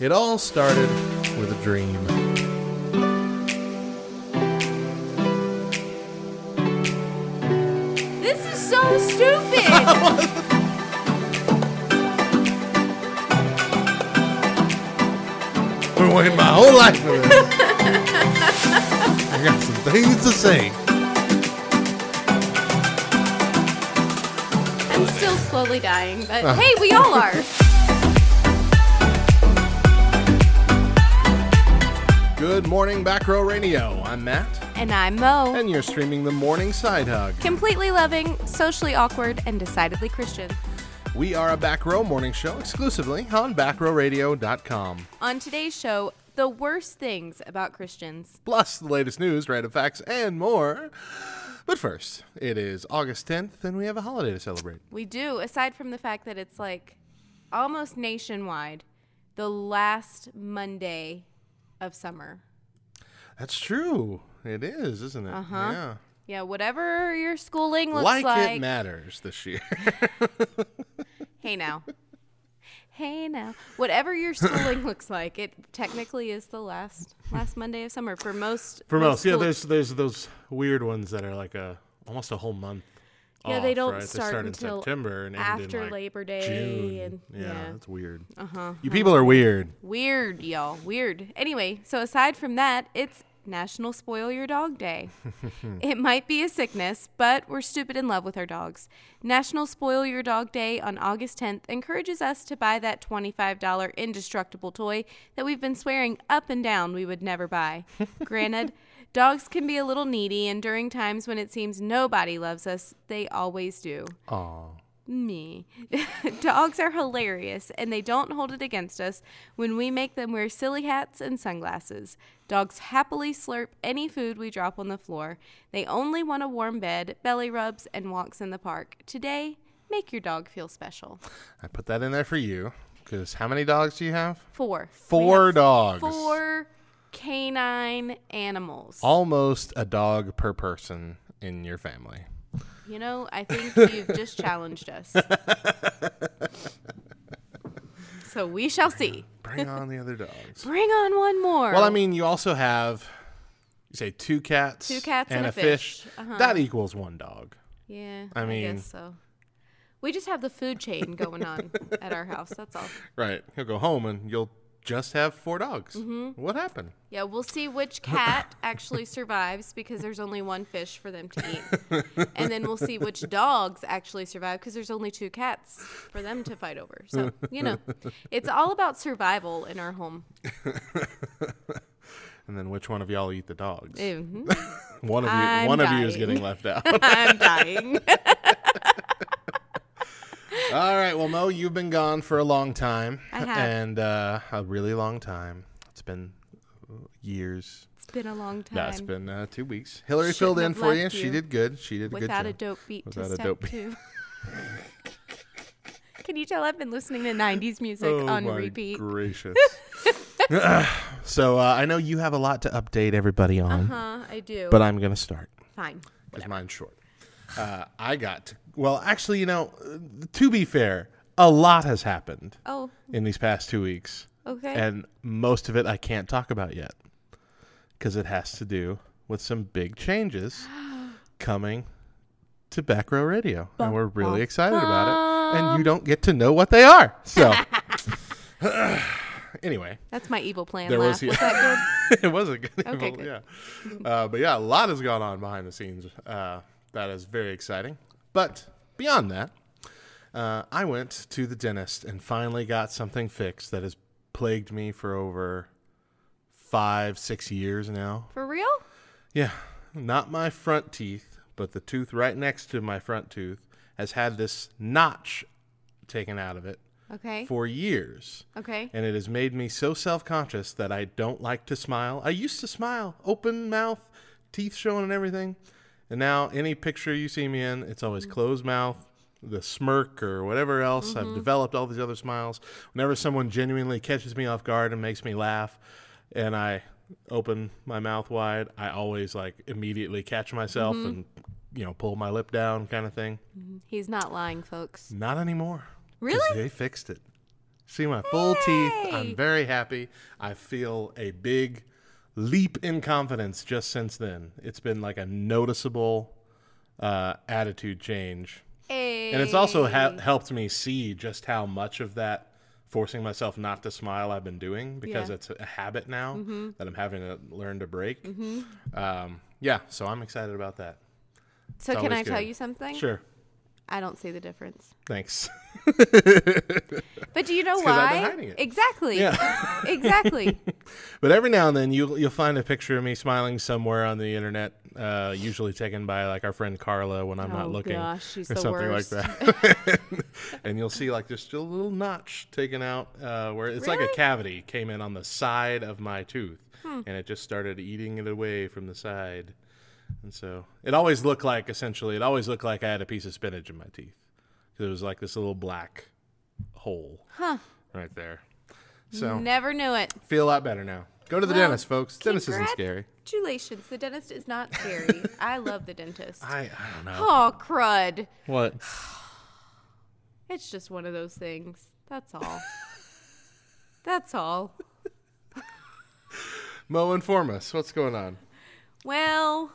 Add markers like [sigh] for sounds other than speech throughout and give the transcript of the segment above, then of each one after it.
It all started with a dream. This is so stupid. [laughs] Been waiting my whole life for this. I got some things to say. I'm still slowly dying, but Uh. hey, we all are. Good morning, Back Row Radio. I'm Matt, And I'm Mo. and you're streaming the Morning Side Hug. Completely loving, socially awkward, and decidedly Christian. We are a Back Row morning show exclusively on backrowradio.com. On today's show, the worst things about Christians. Plus the latest news, random facts, and more. But first, it is August 10th, and we have a holiday to celebrate. We do, aside from the fact that it's like almost nationwide, the last Monday of summer. That's true. It is, isn't it? Uh-huh. Yeah. Yeah, whatever your schooling looks Like, like. it matters this year. [laughs] hey now. Hey now. Whatever your schooling looks like, it technically is the last last Monday of summer for most For most, yeah, schools. there's there's those weird ones that are like a almost a whole month. Yeah, they don't right? start they start until in September and after like, Labor Day June. and yeah, yeah. that's weird. Uh-huh. You people are weird. Weird, y'all. Weird. Anyway, so aside from that, it's National Spoil Your Dog Day. [laughs] it might be a sickness, but we're stupid in love with our dogs. National Spoil Your Dog Day on August 10th encourages us to buy that $25 indestructible toy that we've been swearing up and down we would never buy. [laughs] Granted, dogs can be a little needy, and during times when it seems nobody loves us, they always do. Aw. Me. [laughs] Dogs are hilarious and they don't hold it against us when we make them wear silly hats and sunglasses. Dogs happily slurp any food we drop on the floor. They only want a warm bed, belly rubs, and walks in the park. Today, make your dog feel special. I put that in there for you because how many dogs do you have? Four. Four have dogs. Four canine animals. Almost a dog per person in your family. You know, I think you've just challenged us. [laughs] so we shall see. Bring on the other dogs. Bring on one more. Well, I mean, you also have you say two cats, Two cats and, and a a fish. fish. Uh-huh. That equals one dog. Yeah, I I, mean- guess so. We just have the food chain going on at our house. That's all. [laughs] Right. He'll go home and you'll just have four dogs. Mm-hmm. What happened? Yeah, we'll see which cat [laughs] actually survives because there's only one fish for them to eat, and then we'll see which dogs actually survive because there's only two cats for them to fight over. So you know, it's all about survival in our home. [laughs] And then which one of y'all eat the dogs? Mhm. [laughs] One of you I'm one of you is getting left out. I'm dying. All right, well Mo, you've been gone for a long time. I have. And uh, a really long time. It's been years. It's been a long time. No, it's been uh, two weeks. Hillary Shouldn't filled in for you. left She did good. She did a without a good job. dope beat Without to a step dope beat. two. [laughs] Can you tell I've been listening to 90s music on repeat? Oh my repeat? gracious. [laughs] [sighs] so uh, I know you have a lot to update everybody on, Uh Huh, I do. but I'm going to start. Fine. because mine's short. Uh, I got to, well, actually, you know, to be fair, a lot has happened Oh, in these past two weeks, okay. and most of it I can't talk about yet because it has to do with some big changes [gasps] coming to Back Row Radio, and we're really excited about it. And you don't get to know what they are, so. [laughs] [sighs] anyway, That's my evil plan there laugh. was, Was, that [laughs] it was a good, Okay, well, good. yeah. Uh, but yeah, a lot has gone on behind the scenes. Uh, that is very exciting. But beyond that, uh, I went to the dentist and finally got something fixed that has plagued me for over five, six years now. For real? Yeah, not my front teeth, but the tooth right next to my front tooth has had this notch taken out of it Okay. for years okay. and it has made me so self-conscious that I don't like to smile. I used to smile, open mouth, teeth showing and everything. And now any picture you see me in, it's always mm. closed mouth, the smirk or whatever else. I've mm-hmm. developed all these other smiles. Whenever someone genuinely catches me off guard and makes me laugh and I open my mouth wide, I always like immediately catch myself mm-hmm. and you know, pull my lip down kind of thing. Mm-hmm. He's not lying, folks. Not anymore. Really? They fixed it. See my full teeth. I'm very happy. I feel a big leap in confidence just since then. It's been like a noticeable uh, attitude change. And it's also ha- helped me see just how much of that forcing myself not to smile I've been doing because Yeah. it's a habit now that I'm having to learn to break. Um, yeah, so I'm excited about that. so it's can I always tell you something? Sure. I don't see the difference. Thanks. But do you know [laughs] why? Exactly. Yeah. [laughs] exactly. [laughs] But every now and then you'll you'll find a picture of me smiling somewhere on the internet, uh, usually taken by like our friend Carla when I'm Oh, not looking, gosh, or something worst. like that. and you'll see like just a little notch taken out uh, where it's like a cavity came in on the side of my tooth, Hmm. and it just started eating it away from the side. And so it always looked like essentially it always looked like I had a piece of spinach in my teeth because it was like this little black hole Huh. right there. So Never knew it. feel a lot better now. Go to the Well, dentist, folks. Dentist isn't scary. Congratulations. The dentist is not scary. [laughs] I love the dentist. I I don't know. Oh, crud. What? [sighs] It's just one of those things. That's all. [laughs] That's all. Mo, inform us. What's going on? Well,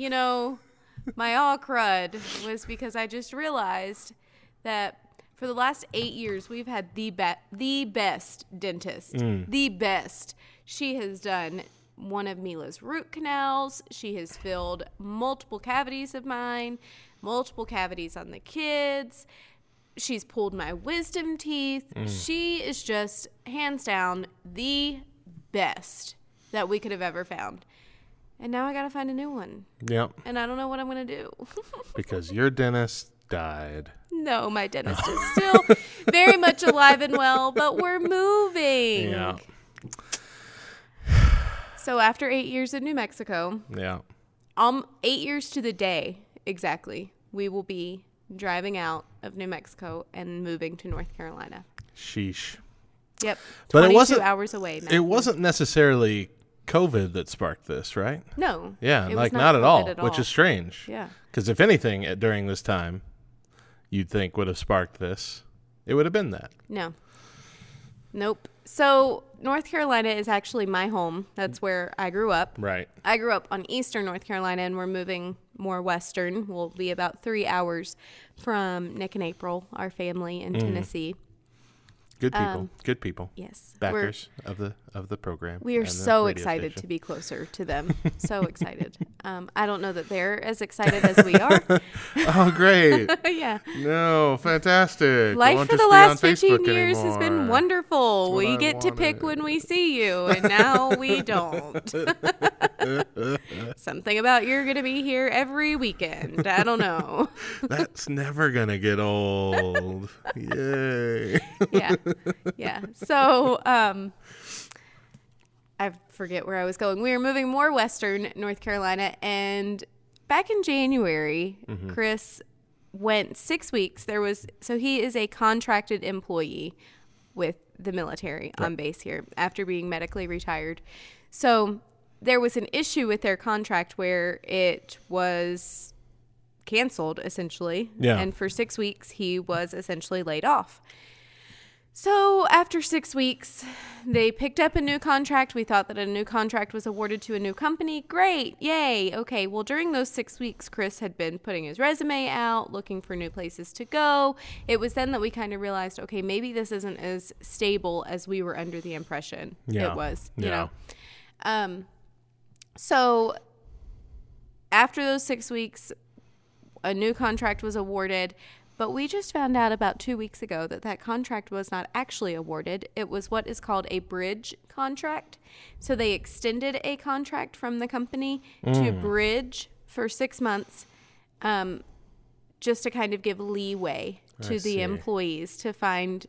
you know, my all crud was because I just realized that for the last eight years we've had the be- the best dentist, mm. the best. She has done one of Mila's root canals. She has filled multiple cavities of mine, multiple cavities on the kids. She's pulled my wisdom teeth. Mm. She is just hands down the best that we could have ever found. And now I got to find a new one. Yep. And I don't know what I'm going to do. [laughs] Because your dentist died. no, my dentist is still very much alive and well, but we're moving. Yeah. So after eight years in New Mexico, Yeah. um, eight years to the day exactly, we will be driving out of New Mexico and moving to North Carolina. Sheesh. Yep. But it wasn't- hours away. It wasn't necessarily COVID that sparked this, right? No. Yeah, like not, at, all, COVID which is strange. Yeah. Because if anything uh, during this time you'd think would have sparked this, it would have been that. No. Nope. So North Carolina is actually my home. That's where I grew up. Right. I grew up on eastern North Carolina, and we're moving more western. We'll be about three hours from Nick and April, our family in Tennessee. Good people. Um, Good people. Yes, Backers of the of the program. We are so excited station. to be closer to them. [laughs] so excited. Um, I don't know that they're as excited as we are. [laughs] Oh, great! [laughs] yeah. no, fantastic. Life for the last 15 Facebook years has been wonderful. We I get to pick when we see you, and now we don't. Something about you're going to be here every weekend. I don't know. That's never gonna get old. Yay! yeah. Yeah. So, um, I forget where I was going. We were moving more western North Carolina, and back in January, mm-hmm. Chris went six weeks. There was so he is a contracted employee with the military on base here after being medically retired. So there was an issue with their contract where it was canceled essentially. Yeah. And for six weeks, he was essentially laid off. So after six weeks, they picked up a new contract. We thought that a new contract was awarded to a new company. Great. Yay. Okay. Well, during those six weeks, Chris had been putting his resume out, looking for new places to go. It was then that we kind of realized okay, maybe this isn't as stable as we were under the impression Yeah. it was, you Yeah. know. Um, so after those six weeks, a new contract was awarded. But we just found out about two weeks ago that that contract was not actually awarded. It was what is called a bridge contract. So they extended a contract from the company to bridge for six months, um, just to kind of give leeway to I the see. employees to find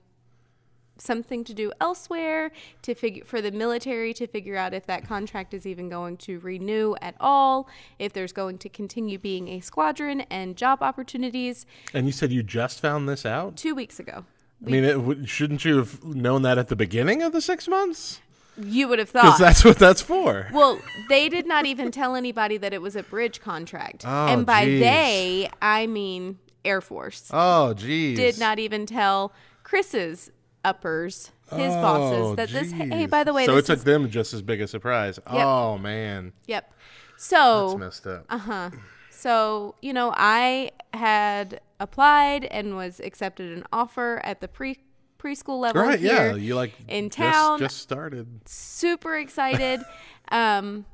something to do elsewhere to figure for the military to figure out if that contract is even going to renew at all if there's going to continue being a squadron and job opportunities And you said you just found this out. two weeks ago I mean, it, shouldn't you have known that at the beginning of the six months? you would have Because thought that's what that's for. well they did not even tell anybody that it was a bridge contract Oh, and by geez. they i mean air force Oh, geez. did not even tell chris's uppers, his Oh, bosses, that this, hey, by the way, so this it took is, them just as big a surprise. Oh man, yep. So that's messed up. uh-huh. So, you know, I had applied and was accepted an offer at the pre preschool level right? here. Yeah, you like in just- town. Just, started. super excited. [laughs] um,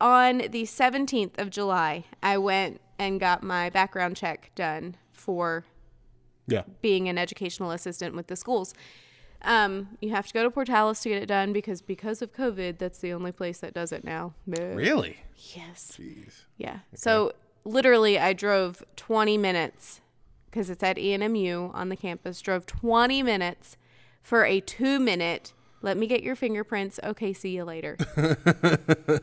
on the 17th of July, I went and got my background check done for Yeah. being an educational assistant with the schools. Um, you have to go to Portales to get it done because because of COVID, that's the only place that does it now. Really? Yes. Jeez. Yeah. So literally, I drove 20 minutes because it's at ENMU on the campus. Drove 20 minutes for a two minute. Let me get your fingerprints. Okay, see you later. [laughs]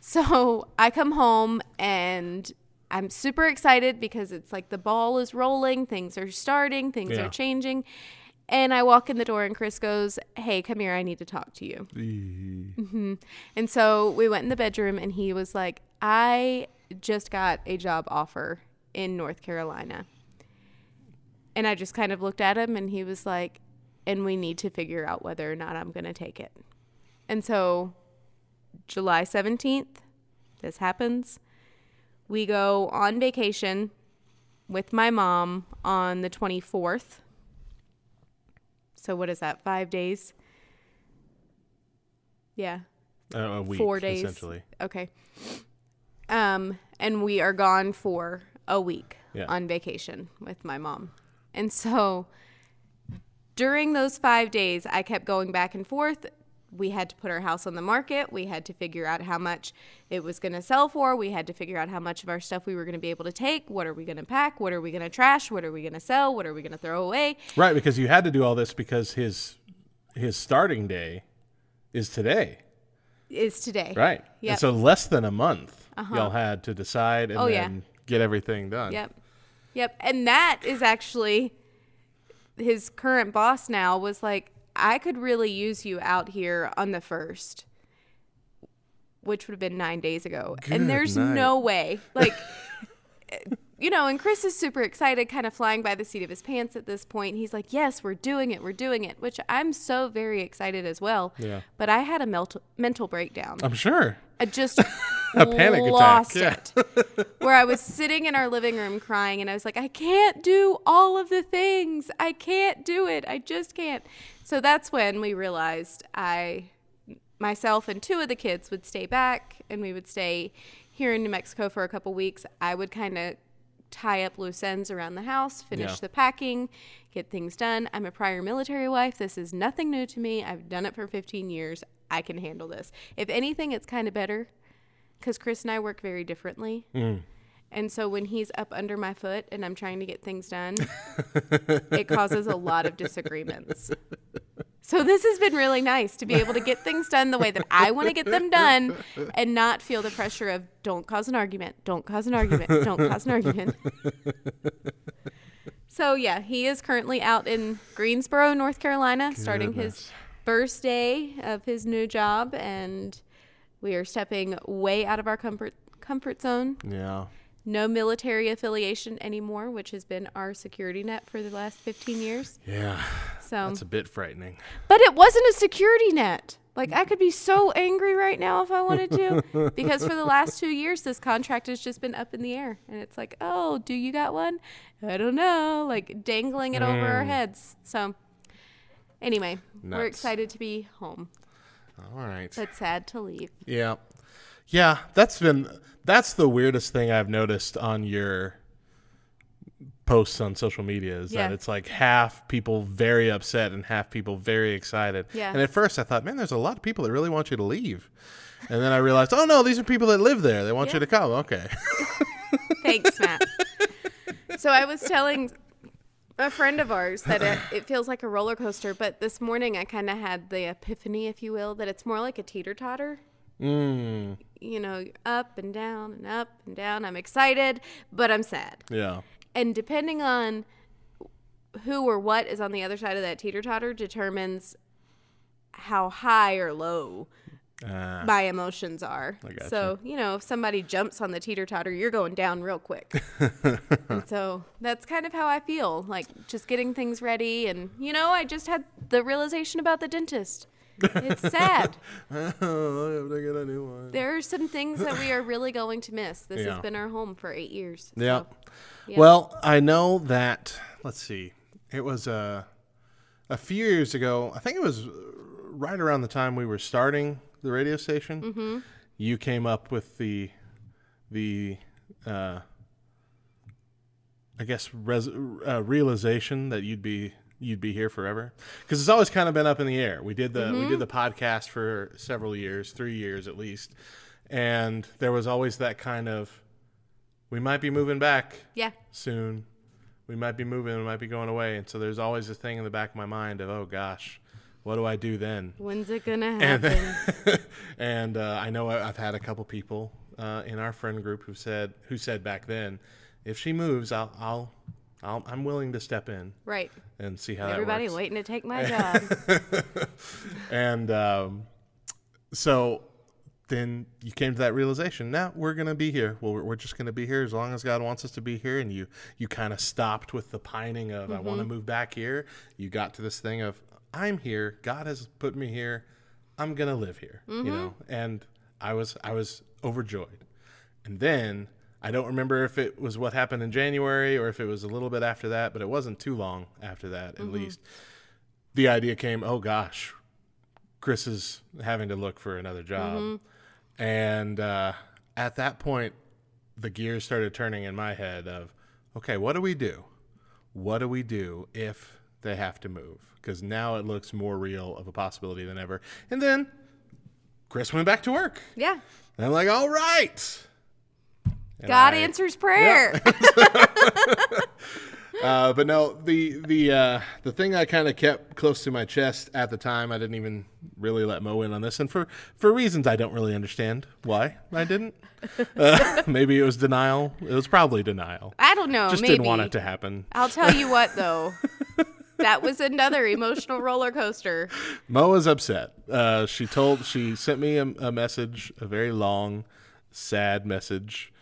so I come home and I'm super excited because it's like the ball is rolling, things are starting, things Yeah. are changing. And I walk in the door and Chris goes, Hey, come here. I need to talk to you. Eee. Mm-hmm. And so we went in the bedroom, and he was like, I just got a job offer in North Carolina. And I just kind of looked at him, and he was like, and we need to figure out whether or not I'm going to take it. And so July 17th, this happens. We go on vacation with my mom on the 24th. So, what is that? Five days? Yeah, Uh, a week, four days. essentially. Okay. Um, and we are gone for a week Yeah. on vacation with my mom. And so during those five days, I kept going back and forth. We had to put our house on the market. We had to figure out how much it was going to sell for. We had to figure out how much of our stuff we were going to be able to take. What are we going to pack? What are we going to trash? What are we going to sell? What are we going to throw away? Right, because you had to do all this because his his starting day is today. Is today. Right. Yep. And so less than a month uh-huh. y'all had to decide and Oh, yeah. then get everything done. Yep. Yep. And that is actually his current boss now was like, I could really use you out here on the first, which would have been nine days ago. Good and there's night. no way. [laughs] Like, you know, and Chris is super excited, kind of flying by the seat of his pants at this point. He's like, Yes, we're doing it. We're doing it, which I'm so very excited as well. Yeah. But I had a melt- mental breakdown. I'm sure. I just [laughs] A panic attack, lost yeah. it. Where I was sitting in our living room crying, and I was like, I can't do all of the things. I can't do it. I just can't. So that's when we realized I, myself, and two of the kids would stay back, and we would stay here in New Mexico for a couple weeks. I would kind of tie up loose ends around the house, finish Yeah. the packing, get things done. I'm a prior military wife. This is nothing new to me. I've done it for 15 years. I can handle this. If anything, it's kind of better because Chris and I work very differently. Mm. And so when he's up under my foot and I'm trying to get things done, it causes a lot of disagreements. So this has been really nice to be able to get things done the way that I want to get them done and not feel the pressure of don't cause an argument, don't cause an argument, don't cause an argument. [laughs] So yeah, he is currently out in Greensboro, North Carolina, starting his first day of his new job and we are stepping way out of our comfort comfort zone. Yeah. No military affiliation anymore, which has been our security net for the last 15 years. Yeah. So, That's a bit frightening. but it wasn't a security net. Like I could be so angry right now if I wanted to, [laughs] because for the last two years this contract has just been up in the air, and it's like, oh, do you got one? I don't know, like dangling it over our Mm. heads. So, anyway, we're excited to be home, All right. but sad to leave. Yeah. Yeah, that's been that's the weirdest thing I've noticed on your posts on social media is that it's like half people very upset and half people very excited. Yeah. And at first I thought, man, there's a lot of people that really want you to leave. And then I realized, oh no, these are people that live there. They want you to come. Okay. [laughs] Thanks, Matt. so I was telling a friend of ours that it, [clears throat] it feels like a roller coaster, but this morning I kind of had the epiphany, if you will, that it's more like a teeter totter. mm, You know, up and down and up and down. I'm excited, but I'm sad. yeah. And depending on who or what is on the other side of that teeter totter determines how high or low Ah. my emotions are. So, you know, if somebody jumps on the teeter totter, you're going down real quick. [laughs] and so that's kind of how I feel like just getting things ready. And, you know, I just had the realization about the dentist. It's sad. [laughs] oh, I have to get a new one. there are some things that we are really going to miss. This Yeah. has been our home for eight years. Yeah. So, yeah. Well, I know that. Let's see. It was uh, a few years ago. I think it was right around the time we were starting the radio station. Mm-hmm. You came up with the the uh, I guess res- uh, realization that you'd be you'd be here forever because it's always kind of been up in the air. We did the we did the podcast for several years, three years at least, and there was always that kind of we might be moving back yeah. soon. We might be moving. We might be going away. And so there's always a thing in the back of my mind of, oh gosh, what do I do then? When's it going to And, happen? [laughs] and uh, I know I- I've had a couple people uh, in our friend group who said who said back then, if she moves, I'll I'll, I'll I'm willing to step in right. and see how Everybody waiting to take my [laughs] job. and um, so then you came to that realization. Now we're gonna be here. Well, we're, we're just gonna be here as long as God wants us to be here. And you you kind of stopped with the pining of I want to move back here. You got to this thing of I'm here. God has put me here. I'm gonna live here. You mm-hmm. know. And I was I was overjoyed. And then I don't remember if it was what happened in January or if it was a little bit after that, but it wasn't too long after that, at mm-hmm. least. The idea came, oh gosh, Chris is having to look for another job. Mm-hmm. And uh, at that point, the gears started turning in my head of, okay, what do we do? What do we do if they have to move? Because now it looks more real of a possibility than ever. And then Chris went back to work. yeah. And I'm like, all right. And God I- answers prayer. [laughs] [laughs] Uh, but no, the the uh, the thing I kind of kept close to my chest at the time, I didn't even really let Mo in on this, and for for reasons I don't really understand why I didn't. [laughs] Uh, maybe it was denial. It was probably denial. I don't know. Just maybe. didn't want it to happen. I'll tell you what, though. That was another emotional roller coaster. Mo was upset. Uh, she told she sent me a, a message, a very long, sad message,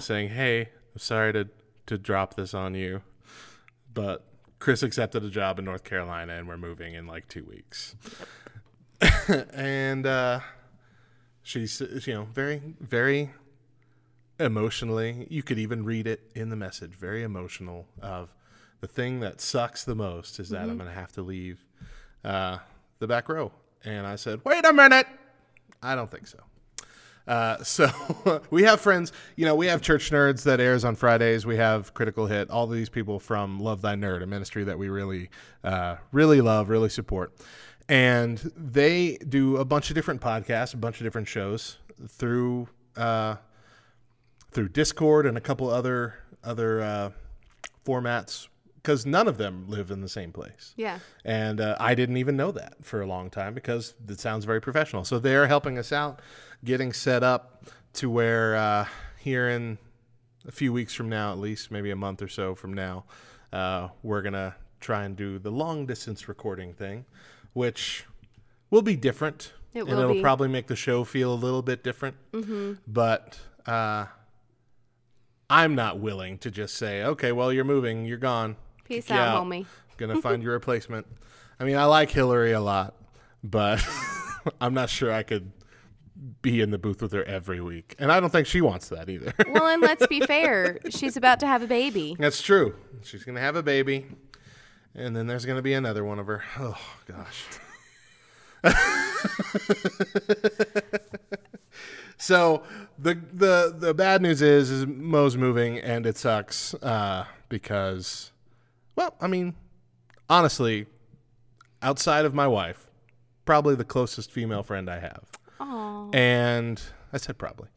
saying, "Hey, I'm sorry to to drop this on you, but Chris accepted a job in North Carolina, and we're moving in like two weeks." [laughs] and uh, she's you know very very emotionally. You could even read it in the message. Very emotional. Of the thing that sucks the most is that I'm going to have to leave uh, the back row. And I said, wait a minute. I don't think so. Uh, [laughs] so we have friends, you know, we have Church Nerds that airs on Fridays. We have Critical Hit, all these people from Love Thy Nerd, a ministry that we really, uh, really love, really support. And they do a bunch of different podcasts, a bunch of different shows through uh, through Discord and a couple other other uh, formats because none of them live in the same place. Yeah. And uh, I didn't even know that for a long time because it sounds very professional. So they're helping us out, getting set up to where uh, here in a few weeks from now, at least maybe a month or so from now, uh, we're gonna try and do the long distance recording thing, which will be different. It and will it'll be. probably make the show feel a little bit different. Mm-hmm. But uh, I'm not willing to just say, okay, well, you're moving, you're gone. Peace you out, homie. Gonna find your replacement. I mean, I like Hillary a lot, but [laughs] I'm not sure I could be in the booth with her every week. And I don't think she wants that either. [laughs] Well, and let's be fair. She's about to have a baby. That's true. She's gonna have a baby, and then there's gonna be another one of her. Oh gosh. [laughs] so the the the bad news is is Mo's moving and it sucks uh, because, well, I mean, honestly, outside of my wife, probably the closest female friend I have, Aw. and I said probably.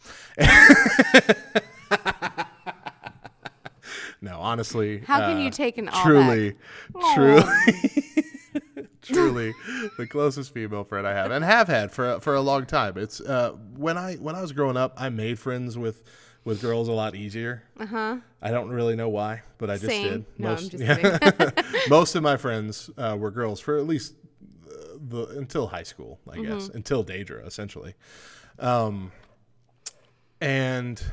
no, honestly, How can uh, you take an all truly, [laughs] truly, [laughs] truly the closest female friend I have and have had for for a long time. It's uh, when I when I was growing up, I made friends with with girls a lot easier. Uh huh. I don't really know why, but I just Same. did. No, I'm just [laughs] kidding. [laughs] most of my friends uh, were girls for at least uh, the until high school, I guess, until Daedra, essentially. Um, and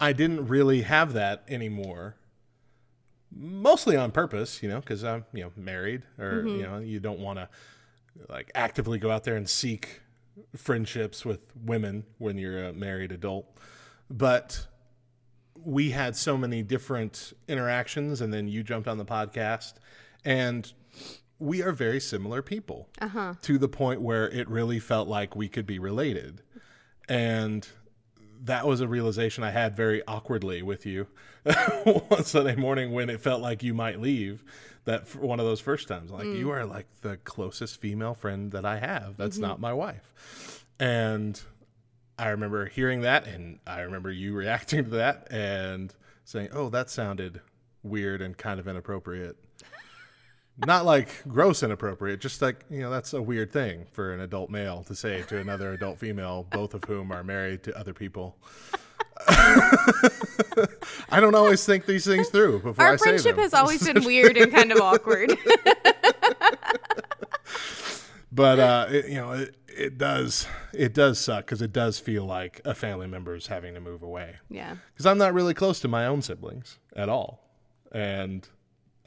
I didn't really have that anymore. Mostly on purpose, you know, because I'm, you know, married, or you know, you don't want to like actively go out there and seek friendships with women when you're a married adult. But we had so many different interactions, and then you jumped on the podcast, and we are very similar people uh-huh. to the point where it really felt like we could be related. And that was a realization I had very awkwardly with you [laughs] one Sunday morning when it felt like you might leave. That one of those first times, like you mm. are like the closest female friend that I have. That's mm-hmm. not my wife. And I remember hearing that, and I remember you [laughs] reacting to that and saying, "Oh, that sounded weird and kind of inappropriate." [laughs] Not like gross inappropriate, just like you know that's a weird thing for an adult male to say to another adult female, both of whom are married to other people. [laughs] I don't always think these things through before Our I say them. friendship has always been weird and kind of awkward. [laughs] but uh, it, you know, it, it does it does suck because it does feel like a family member is having to move away. yeah. because I'm not really close to my own siblings at all, and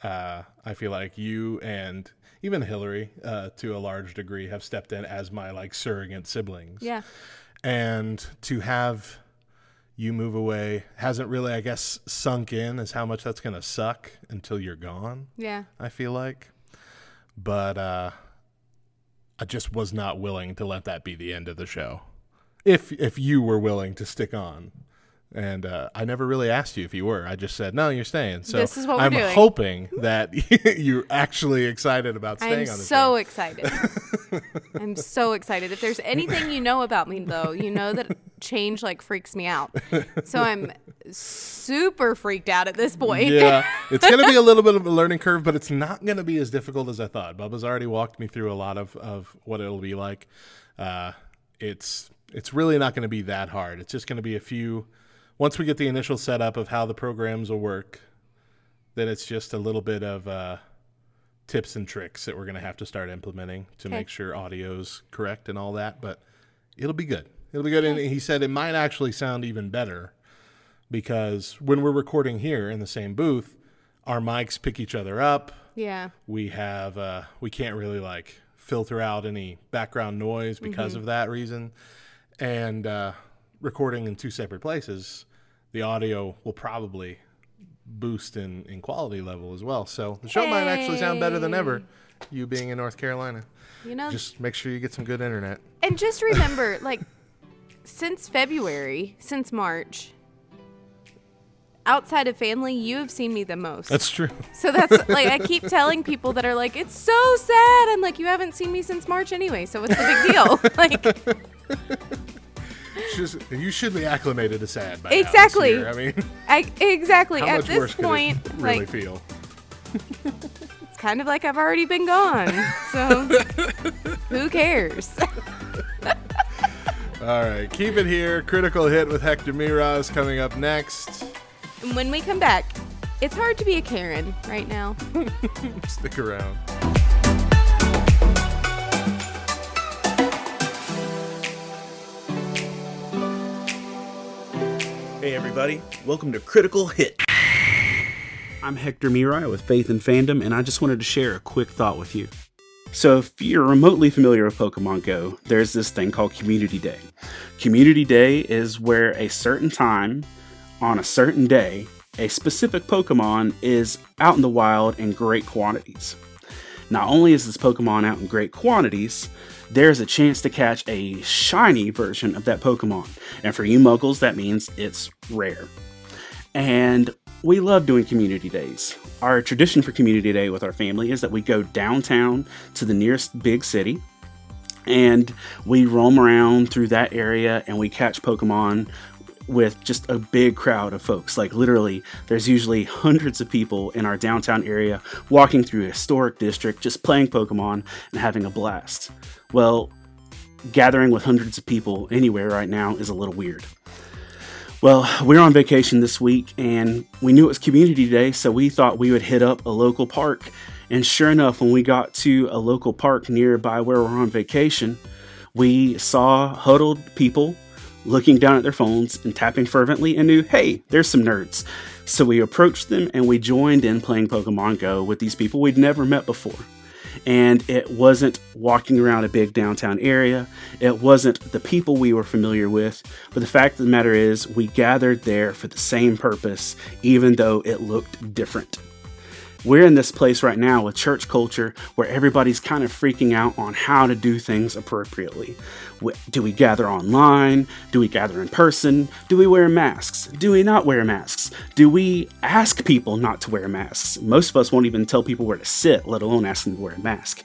uh, I feel like you and even Hillary, uh, to a large degree, have stepped in as my like surrogate siblings. Yeah. and to have you move away hasn't really, I guess, sunk in as how much that's gonna suck until you're gone. Yeah. I feel like, but uh, I just was not willing to let that be the end of the show. If if you were willing to stick on, and uh, I never really asked you if you were. I just said no, you're staying. So This is what we're I'm doing. hoping that [laughs] you're actually excited about staying I'm on the so excited. [laughs] I'm so excited. If there's anything you know about me, though, you know that change like freaks me out. So I'm super freaked out at this point. yeah, [laughs] it's going to be a little bit of a learning curve, but it's not going to be as difficult as I thought. Bubba's already walked me through a lot of, of what it'll be like. Uh, it's it's really not going to be that hard. It's just going to be a few. Once we get the initial setup of how the programs will work, then it's just a little bit of uh, tips and tricks that we're going to have to start implementing to Okay. make sure audio's correct and all that. But it'll be good. It'll be good. And he said it might actually sound even better because when we're recording here in the same booth, our mics pick each other up. Yeah. We have uh, we can't really like filter out any background noise because of that reason, and uh, recording in two separate places, the audio will probably boost in in quality level as well. So the show might actually sound better than ever. You being in North Carolina, You know, just make sure you get some good internet. and just remember, [laughs] like, since February, since March, outside of family, you have seen me the most. That's true. So that's [laughs] like I keep telling people that are like, it's so sad. I'm like, you haven't seen me since March anyway, so what's the big deal? [laughs] like, Just, you should be acclimated to sad by now Exactly. I mean, I, exactly. how At much this point, really like, feel? it's kind of like I've already been gone. So who cares? [laughs] All right, keep it here. Critical hit with Hector Miray coming up next. and when we come back, it's hard to be a Karen right now. [laughs] Stick around. Hey everybody, welcome to Critical Hit. I'm Hector Miray with Faith and Fandom, and I just wanted to share a quick thought with you. So, if you're remotely familiar with Pokemon Go, there's this thing called Community Day. Community Day is where a certain time, on a certain day, a specific Pokemon is out in the wild in great quantities. Not only is this Pokemon out in great quantities, there's a chance to catch a shiny version of that Pokemon. And for you muggles, that means it's rare. And we love doing community days. Our tradition for community day with our family is that we go downtown to the nearest big city and we roam around through that area and we catch Pokemon with just a big crowd of folks. Like literally, there's usually hundreds of people in our downtown area walking through a historic district, just playing Pokemon and having a blast. Well, gathering with hundreds of people anywhere right now is a little weird. Well, we're on vacation this week and we knew it was community day, so we thought we would hit up a local park And sure enough, when we got to a local park nearby where we're on vacation, we saw huddled people looking down at their phones and tapping fervently and knew, hey, there's some nerds. So we approached them and we joined in playing Pokemon Go with these people we'd never met before. And it wasn't walking around a big downtown area. It wasn't the people we were familiar with. But the fact of the matter is, we gathered there for the same purpose, even though it looked different. We're in this place right now with church culture where everybody's kind of freaking out on how to do things appropriately. Do we gather online? Do we gather in person? Do we wear masks? Do we not wear masks? Do we ask people not to wear masks? Most of us won't even tell people where to sit, let alone ask them to wear a mask.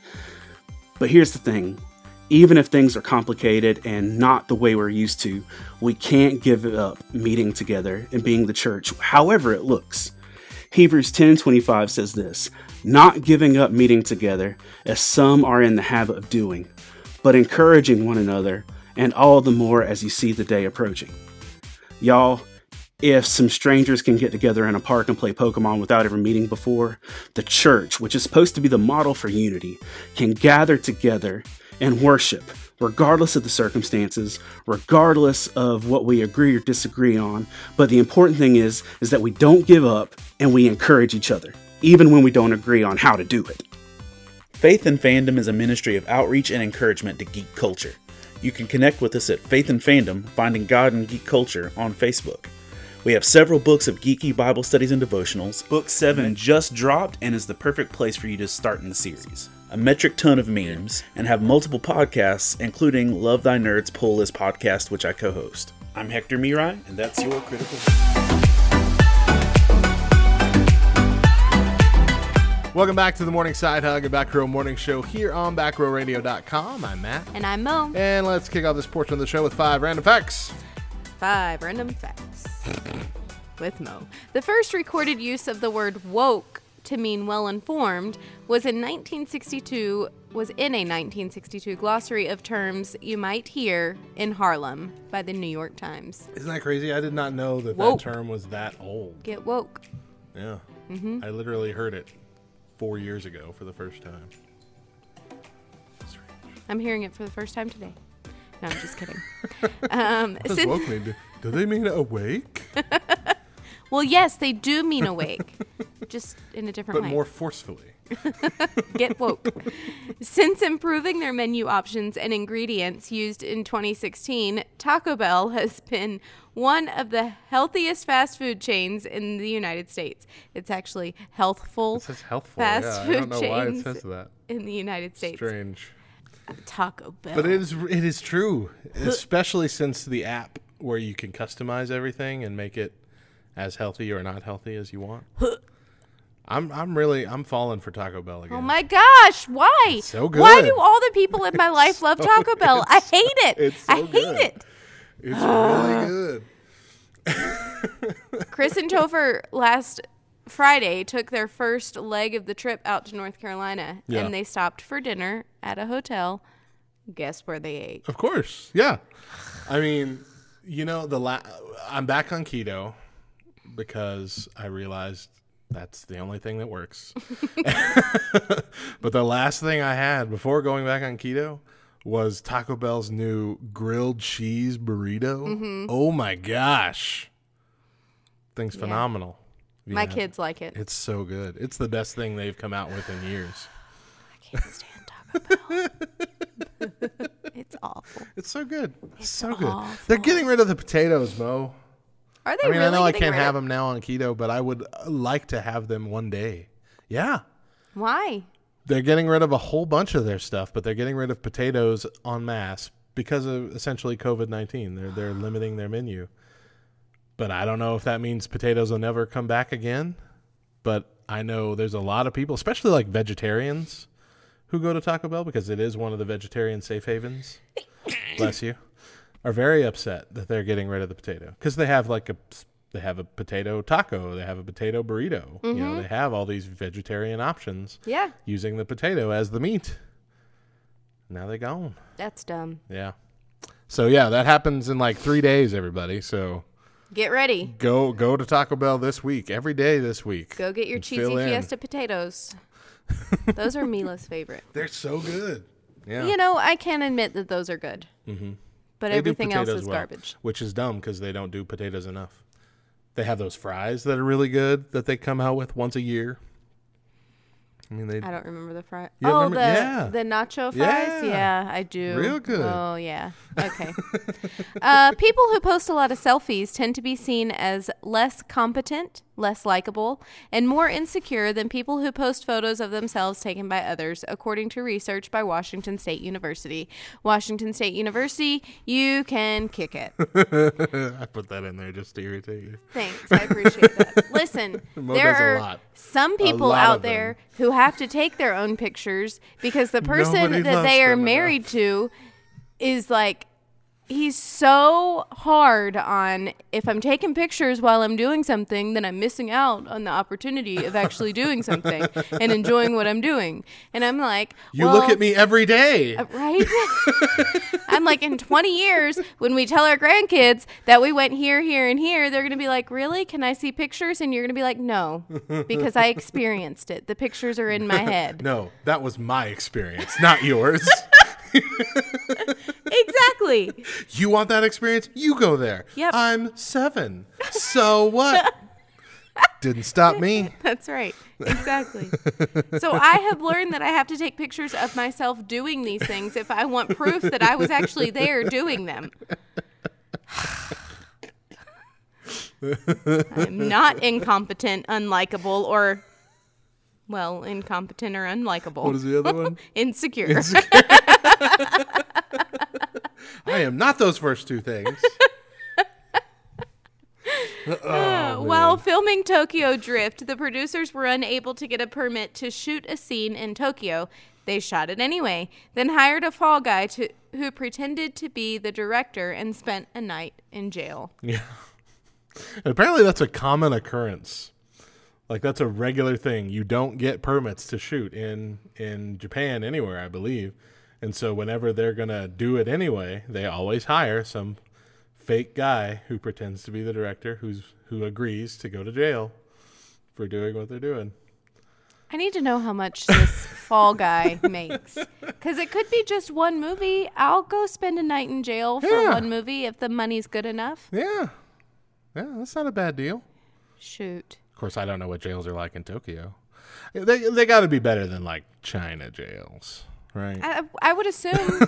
But here's the thing even if things are complicated and not the way we're used to, we can't give up meeting together and being the church, however it looks. Hebrews 10:25 says this, not giving up meeting together as some are in the habit of doing, but encouraging one another, and all the more as you see the day approaching. Y'all, if some strangers can get together in a park and play Pokemon without ever meeting before, the church, which is supposed to be the model for unity, can gather together and worship regardless of the circumstances, regardless of what we agree or disagree on. But the important thing is is that we don't give up and we encourage each other, even when we don't agree on how to do it. Faith and Fandom is a ministry of outreach and encouragement to geek culture. You can connect with us at Faith and Fandom, Finding God in Geek Culture on Facebook. We have several books of geeky Bible studies and devotionals. Book 7 just dropped and is the perfect place for you to start in the series a metric ton of memes, and have multiple podcasts, including Love Thy Nerds Pull List podcast, which I co host. I'm Hector Miray, and that's your critical. Welcome back to the Morning Side Hug, a Back Row Morning Show here on BackRowRadio.com. I'm Matt. And I'm Mo. And let's kick off this portion of the show with five random facts. Five random facts with Mo. The first recorded use of the word woke to mean well informed was in 1962 was in a 1962 glossary of terms you might hear in Harlem by the New York Times. Isn't that crazy? I did not know that woke. that term was that old. Get woke. Yeah. Mm-hmm. I literally heard it 4 years ago for the first time. I'm hearing it for the first time today. No, I'm just kidding. [laughs] um, what does woke mean? Do, do they mean awake? [laughs] Well, yes, they do mean awake, [laughs] just in a different but way. more forcefully. [laughs] Get woke. Since improving their menu options and ingredients used in 2016, Taco Bell has been one of the healthiest fast food chains in the United States. It's actually healthful. It says healthful. Fast yeah, food I don't know why it says that. In the United States. Strange. Taco Bell. But it is it is true, especially since the app where you can customize everything and make it as healthy or not healthy as you want. [laughs] I'm I'm really I'm falling for Taco Bell oh again. Oh my gosh, why? It's so good. Why do all the people in my [laughs] life love Taco Bell? I hate it. It's so I hate good. it. It's really [sighs] good. [laughs] Chris and Topher last Friday took their first leg of the trip out to North Carolina yeah. and they stopped for dinner at a hotel. Guess where they ate? Of course. Yeah. I mean, you know, the la- I'm back on keto because I realized that's the only thing that works. [laughs] [laughs] but the last thing I had before going back on keto was Taco Bell's new grilled cheese burrito. Mm-hmm. Oh my gosh. Thing's yeah. phenomenal. My kids like it. It's so good. It's the best thing they've come out with in years. I can't stand Taco Bell. [laughs] it's awful. It's so good. It's so awful. good. They're getting rid of the potatoes, Mo. Are they? I mean, really I know I can't have them now on keto, but I would uh, like to have them one day. Yeah. Why? They're getting rid of a whole bunch of their stuff, but they're getting rid of potatoes en masse because of essentially COVID nineteen. They're they're [sighs] limiting their menu. But I don't know if that means potatoes will never come back again. But I know there's a lot of people, especially like vegetarians, who go to Taco Bell because it is one of the vegetarian safe havens. [coughs] Bless you are very upset that they're getting rid of the potato because they have like a they have a potato taco, they have a potato burrito. Mm-hmm. You know, mm-hmm. they have all these vegetarian options. Yeah. Using the potato as the meat. Now they're gone. That's dumb. Yeah. So yeah, that happens in like three days, everybody. So get ready. Go go to Taco Bell this week, every day this week. Go get your cheesy fiesta potatoes. [laughs] Those are Mila's favorite. They're so good. Yeah. You know, I can admit that those are good. Mm-hmm. But They everything else is well, garbage. which is dumb because they don't do potatoes enough. They have those fries that are really good that they come out with once a year. I mean, they I don't remember the fry. Oh, remember- the yeah. the nacho fries. Yeah. Yeah, I do. Real good. Oh yeah. Okay. [laughs] uh, people who post a lot of selfies tend to be seen as less competent, less likable, and more insecure than people who post photos of themselves taken by others, according to research by Washington State University. Washington State University, you can kick it. [laughs] I put that in there just to irritate you. Thanks. I appreciate that. [laughs] Listen, Mo there are lot. some people out of them. there who have to take their own pictures because the [laughs] person Nobody that they are enough. married to is like he's so hard on if I'm taking pictures while I'm doing something, then I'm missing out on the opportunity of actually doing something [laughs] and enjoying what I'm doing. And I'm like, You look at me every day. Uh, right? [laughs] I'm like, in 20 years, when we tell our grandkids that we went here, here, and here, they're going to be like, Really? Can I see pictures? And you're going to be like, No, because I experienced it. The pictures are in my [laughs] head. no, that was my experience, not yours. Exactly. [laughs] you want that experience? You go there. Yep. I'm seven. So what? [laughs] Didn't stop me. [laughs] That's right. Exactly. So I have learned that I have to take pictures of myself doing these things if I want proof that I was actually there doing them. [sighs] I'm not incompetent, unlikable, or, well, incompetent or unlikable. What is the other one? Insecure. I am not those first two things. [laughs] Oh, While filming Tokyo Drift, the producers were unable to get a permit to shoot a scene in Tokyo. They shot it anyway, then hired a fall guy to, who pretended to be the director and spent a night in jail. Yeah. [laughs] Apparently that's a common occurrence. Like that's a regular thing. You don't get permits to shoot in in Japan anywhere, I believe. And so whenever they're going to do it anyway, they always hire some fake guy who pretends to be the director who's who agrees to go to jail for doing what they're doing. I need to know how much this [laughs] fall guy makes. Because it could be just one movie. I'll go spend a night in jail for Yeah. one movie if the money's good enough. Yeah. Yeah, that's not a bad deal. Shoot. Of course, I don't know what jails are like in Tokyo. They they got to be better than like China jails, right? I, I would assume. [laughs] and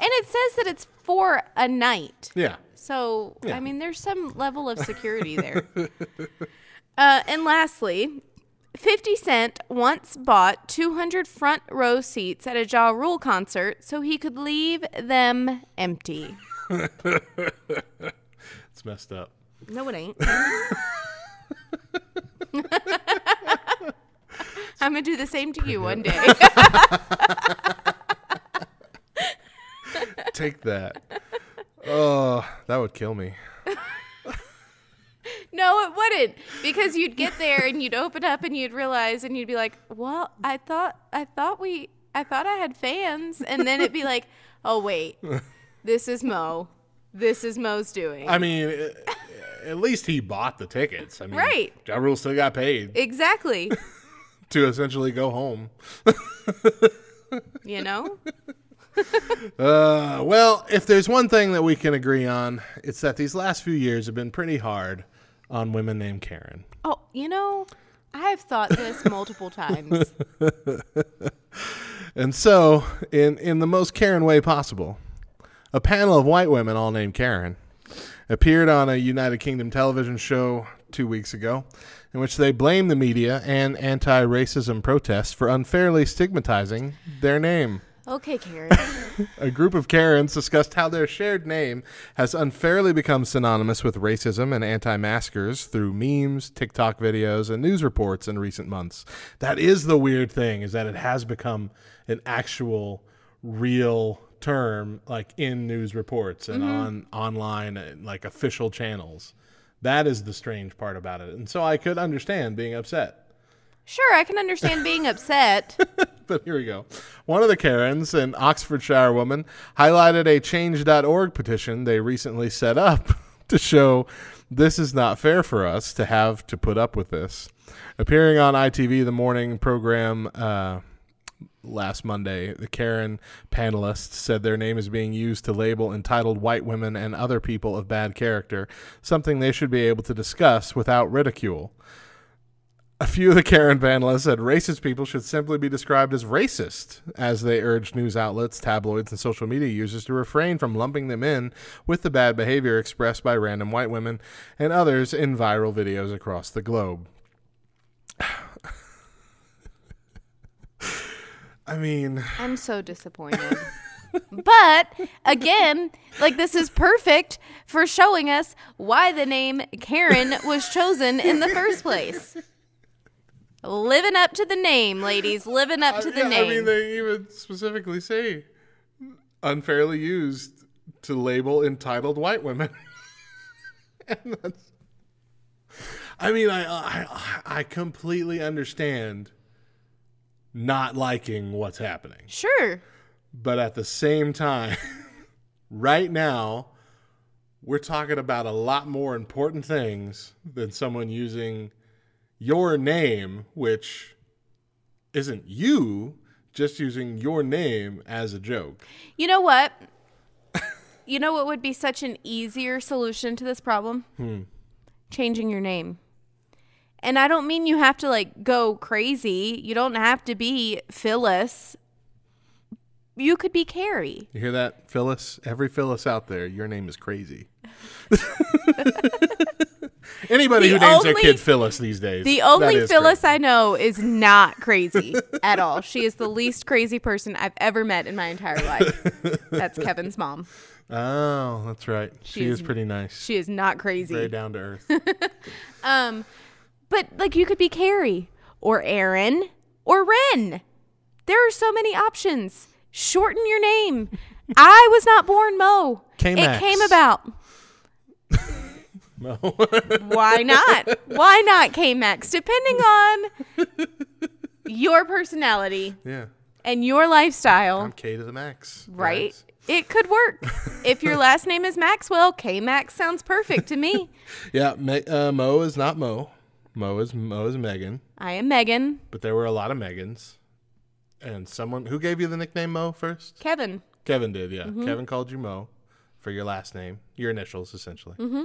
it says that it's for a night. yeah. So, Yeah. I mean, there's some level of security there. [laughs] uh, and lastly, 50 Cent once bought 200 front row seats at a Ja Rule concert so he could leave them empty. [laughs] It's messed up. No, it ain't. I'm going to do the same to you one day. [laughs] Take that. Oh, that would kill me. [laughs] No, it wouldn't, because you'd get there and you'd open up and you'd realize and you'd be like, "Well, I thought I thought we I thought I had fans," and then it'd be like, "Oh wait, this is Mo. This is Mo's doing." I mean, at least he bought the tickets. I mean, Right. Ja Rule still got paid exactly. To essentially go home. You know. [laughs] Uh, well, if there's one thing that we can agree on, it's that these last few years have been pretty hard on women named Karen. Oh, you know, I have thought this [laughs] multiple times. And so, in in the most Karen way possible, a panel of white women, all named Karen, appeared on a United Kingdom television show two weeks ago, in which they blame the media and anti-racism protests for unfairly stigmatizing their name. Okay, Karen. [laughs] A group of Karens discussed how their shared name has unfairly become synonymous with racism and anti maskers through memes, TikTok videos, and news reports in recent months. That is the weird thing, is that it has become an actual real term like in news reports and on online uh, like official channels. That is the strange part about it. And so I could understand being upset. Sure, I can understand being [laughs] upset. [laughs] but here we go. One of the Karens, an Oxfordshire woman, highlighted a change.org petition they recently set up [laughs] to show This is not fair for us to have to put up with this. Appearing on ITV, the morning program uh, last Monday, the Karen panelists said their name is being used to label entitled white women and other people of bad character, something they should be able to discuss without ridicule. A few of the Karen panelists said racist people should simply be described as racist, as they urged news outlets, tabloids, and social media users to refrain from lumping them in with the bad behavior expressed by random white women and others in viral videos across the globe. I mean, I'm so [laughs] disappointed. but again, like this is perfect for showing us why the name Karen was chosen in the first place. Living up to the name, ladies. Living up to the yeah, name. I mean, they even specifically say unfairly used to label entitled white women. [laughs] and that's, I mean, I, I I completely understand not liking what's happening, sure. but at the same time, [laughs] right now, we're talking about a lot more important things than someone using your name, which isn't you, just using your name as a joke. You know what? you know what would be such an easier solution to this problem? Hmm. Changing your name. And I don't mean you have to like go crazy. You don't have to be Phyllis. You could be Carrie. You hear that, Phyllis? Every Phyllis out there, your name is crazy. [laughs] Anybody The who names their kid Phyllis these days. The only Phyllis crazy. I know is not crazy [laughs] at all. She is the least crazy person I've ever met in my entire life. [laughs] That's Kevin's mom. Oh, that's right. She, She is is- pretty nice. She is not crazy. Very down to earth. Um, but like you could be Carrie or Aaron or Ren. There are so many options. Shorten your name. [laughs] I was not born Mo. K-Max. It came about. no. [laughs] Why not? Why not K Max? Depending on your personality yeah. and your lifestyle, I'm K to the max. right? guys. It could work. if your last name is Maxwell, K Max sounds perfect to me. [laughs] Yeah. Me- uh, Mo is not Mo. Mo is Mo is Megan. I am Megan. But there were a lot of Megans. And someone who gave you the nickname Mo first? Kevin. Kevin did, yeah. Mm-hmm. Kevin called you Mo for your last name, your initials essentially. Mm-hmm.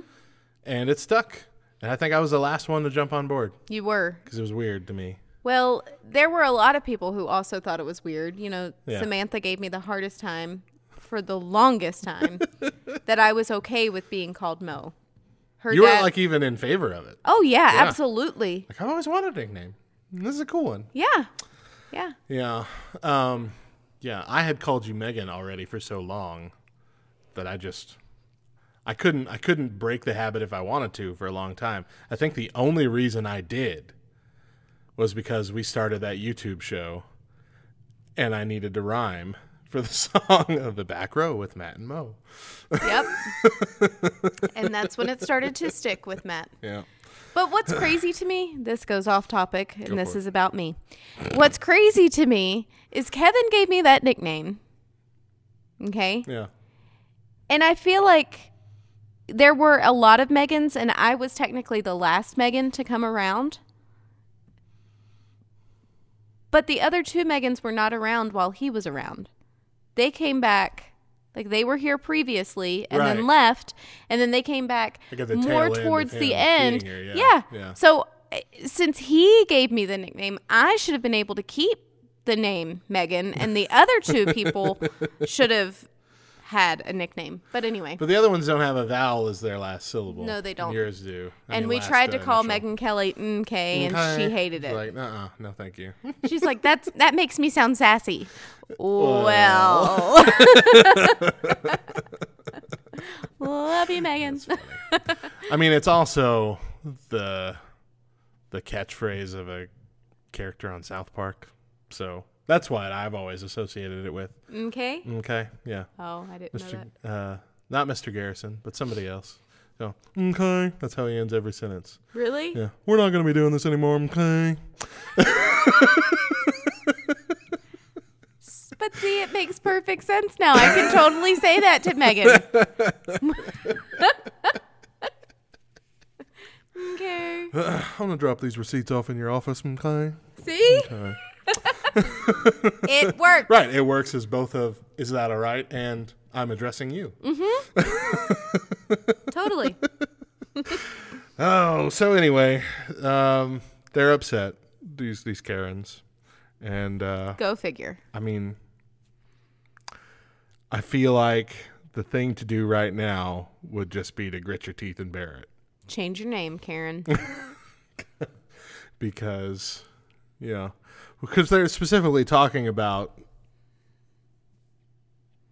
And it stuck. And I think I was the last one to jump on board You were. because it was weird to me. Well, there were a lot of people who also thought it was weird. You know, Yeah. Samantha gave me the hardest time for the longest time [laughs] that I was okay with being called Mo. Her You dad. were like even in favor of it. oh yeah, Yeah. absolutely. Like I've always wanted a nickname. This is a cool one. Yeah, yeah. Yeah. Um, yeah. I had called you Megan already for so long that I just I couldn't I couldn't break the habit if I wanted to for a long time. I think the only reason I did was because we started that YouTube show and I needed to rhyme for the [laughs] song of the back row with Matt and Mo. Yep. [laughs] and that's when it started to stick with Matt. Yeah. But what's crazy to me, this goes off topic, and Go this is about me. What's crazy to me is Kevin gave me that nickname. Okay. Yeah. And I feel like there were a lot of Megans, and I was technically the last Megan to come around. But the other two Megans were not around while he was around. They came back, like they were here previously and Right. then left, and then they came back the more tail end of towards the end. here, yeah, yeah. yeah. So uh, since he gave me the nickname, I should have been able to keep the name Megan, and the other two people [laughs] should have had a nickname. But anyway. But the other ones don't have a vowel as their last syllable. No, they don't. Yours do. I and mean, we tried to call. Megan Kelly MK, and Okay. she hated She's it. Like, uh, no, thank you. [laughs] She's like, "That's that makes me sound sassy." Well, [laughs] love you, Megan. I mean, it's also the the catchphrase of a character on South Park, so that's what I've always associated it with. Mm, okay. Okay, mm, yeah, Oh, I didn't know Mr. that. Uh, not Mr. Garrison, but somebody else. So, mm, okay, that's how he ends every sentence. Really? Yeah, we're not going to be doing this anymore. Okay. But see, it makes perfect sense now. I can totally say that to Megan. [laughs] Okay. [sighs] I'm gonna drop these receipts off in your office, okay? See? Okay. It works. [laughs] Right, it works as both of is that all right, and I'm addressing you. Mm-hmm. [laughs] totally. [laughs] Oh, so anyway, um, they're upset these these Karens, and uh, Go figure. I mean, I feel like the thing to do right now would just be to grit your teeth and bear it, Change your name, Karen. because, yeah, because they're specifically talking about,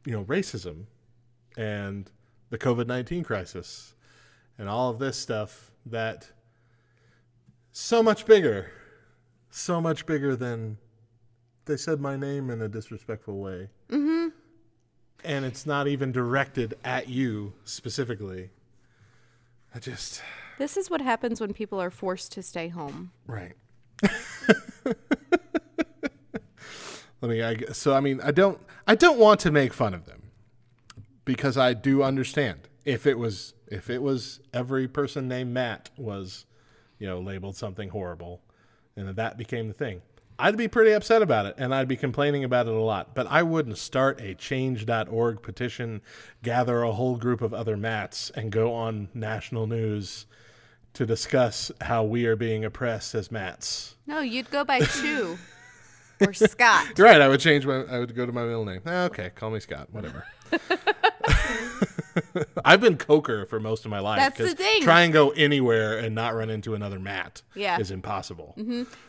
you know, racism, and the COVID nineteen crisis, and all of this stuff that so much bigger, so much bigger than they said my name in a disrespectful way. Mm-hmm. And it's not even directed at you specifically. I just This is what happens when people are forced to stay home. right. [laughs] Let me. I, so I mean, I don't. I don't want to make fun of them because I do understand if it was if it was every person named Matt was, you know, labeled something horrible, and that became the thing. I'd be pretty upset about it and I'd be complaining about it a lot. But I wouldn't start a change.org petition, gather a whole group of other Matts, and go on national news to discuss how we are being oppressed as Matts. No, you'd go by [laughs] Chu or Scott. You're [laughs] right. I would change my. I would go to my middle name. Ah, Okay, call me Scott. Whatever. [laughs] I've been Coker for most of my life. That's the thing. Try and go anywhere and not run into another Matt. Yeah. is impossible.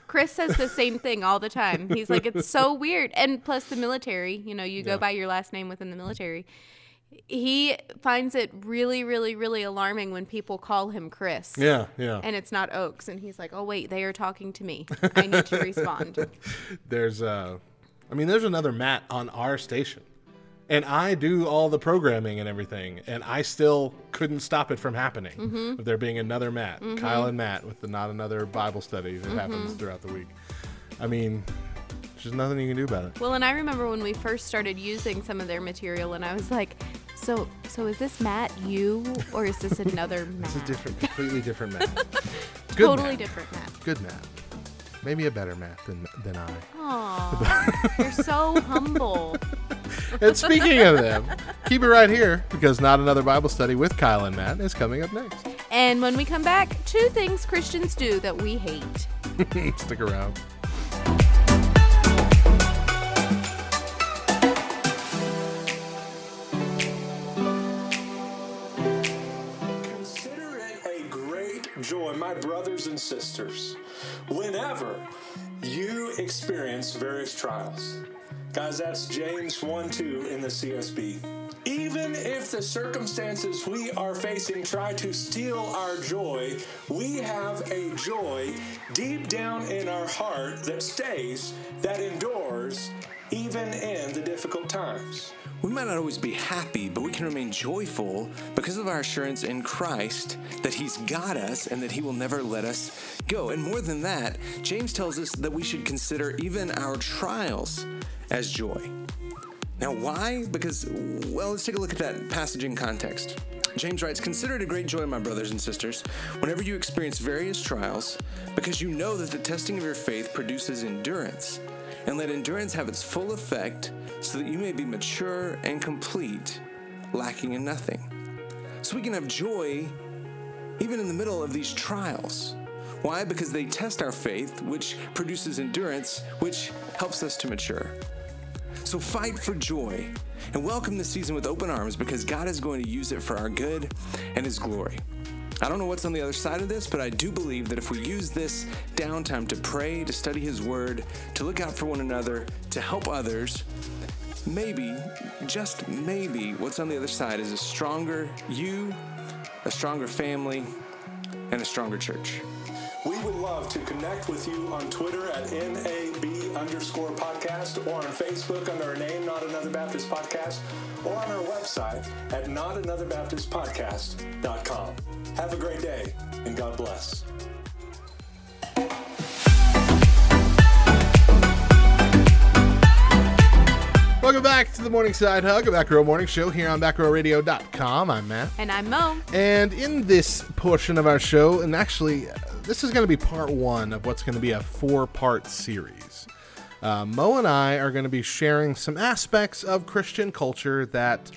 Chris says the same thing all the time. He's like, it's so weird. And plus, the military, you know, you go Yeah. by your last name within the military. He finds it really, really, really alarming when people call him Chris. Yeah, yeah. And it's not Oaks. And he's like, oh, wait, they are talking to me. I need to respond. [laughs] there's uh, I mean, there's another Matt on our station, and I do all the programming and everything, and I still couldn't stop it from happening. Mm-hmm. There being another Matt, Kyle and Matt, with the not another Bible study that happens Mm-hmm. throughout the week. I mean, there's nothing you can do about it. Well, and I remember when we first started using some of their material, and I was like, so, so is this Matt you, or is this another Matt? It's a different, completely different Matt. [laughs] Good totally Matt. different Matt. Good Matt. Maybe a better Matt than than I. Aw, you're so humble. [laughs] And speaking of them, keep it right here because not another Bible study with Kyle and Matt is coming up next. And when we come back, two things Christians do that we hate. [laughs] Stick around. Joy, my brothers and sisters, whenever you experience various trials. Guys, that's James 1 2 in the CSB. Even if the circumstances we are facing try to steal our joy, we have a joy deep down in our heart that stays, that endures, even in the difficult times. We might not always be happy, but we can remain joyful because of our assurance in Christ that He's got us and that He will never let us go. And more than that, James tells us that we should consider even our trials as joy. Now, why? Because, well, let's take a look at that passage in context. James writes, Consider it a great joy, my brothers and sisters, whenever you experience various trials, because you know that the testing of your faith produces endurance. And let endurance have its full effect, so that you may be mature and complete, lacking in nothing. So we can have joy even in the middle of these trials. Why? Because they test our faith, which produces endurance, which helps us to mature. So fight for joy and welcome this season with open arms because God is going to use it for our good and His glory. I don't know what's on the other side of this, but I do believe that if we use this downtime to pray, to study His Word, to look out for one another, to help others, maybe, just maybe, what's on the other side is a stronger you, a stronger family, and a stronger church. We would love to connect with you on Twitter at NAB underscore podcast or on Facebook under our name, Not Another Baptist Podcast, or on our website at notanotherBaptistPodcast.com. Have a great day and God bless. Welcome back to the Morningside Hug, a Back Row Morning Show here on BackRowRadio.com. I'm Matt. And I'm Mo. And in this portion of our show, and actually uh, this is going to be part one of what's going to be a four part series. Uh, Mo and I are going to be sharing some aspects of Christian culture that,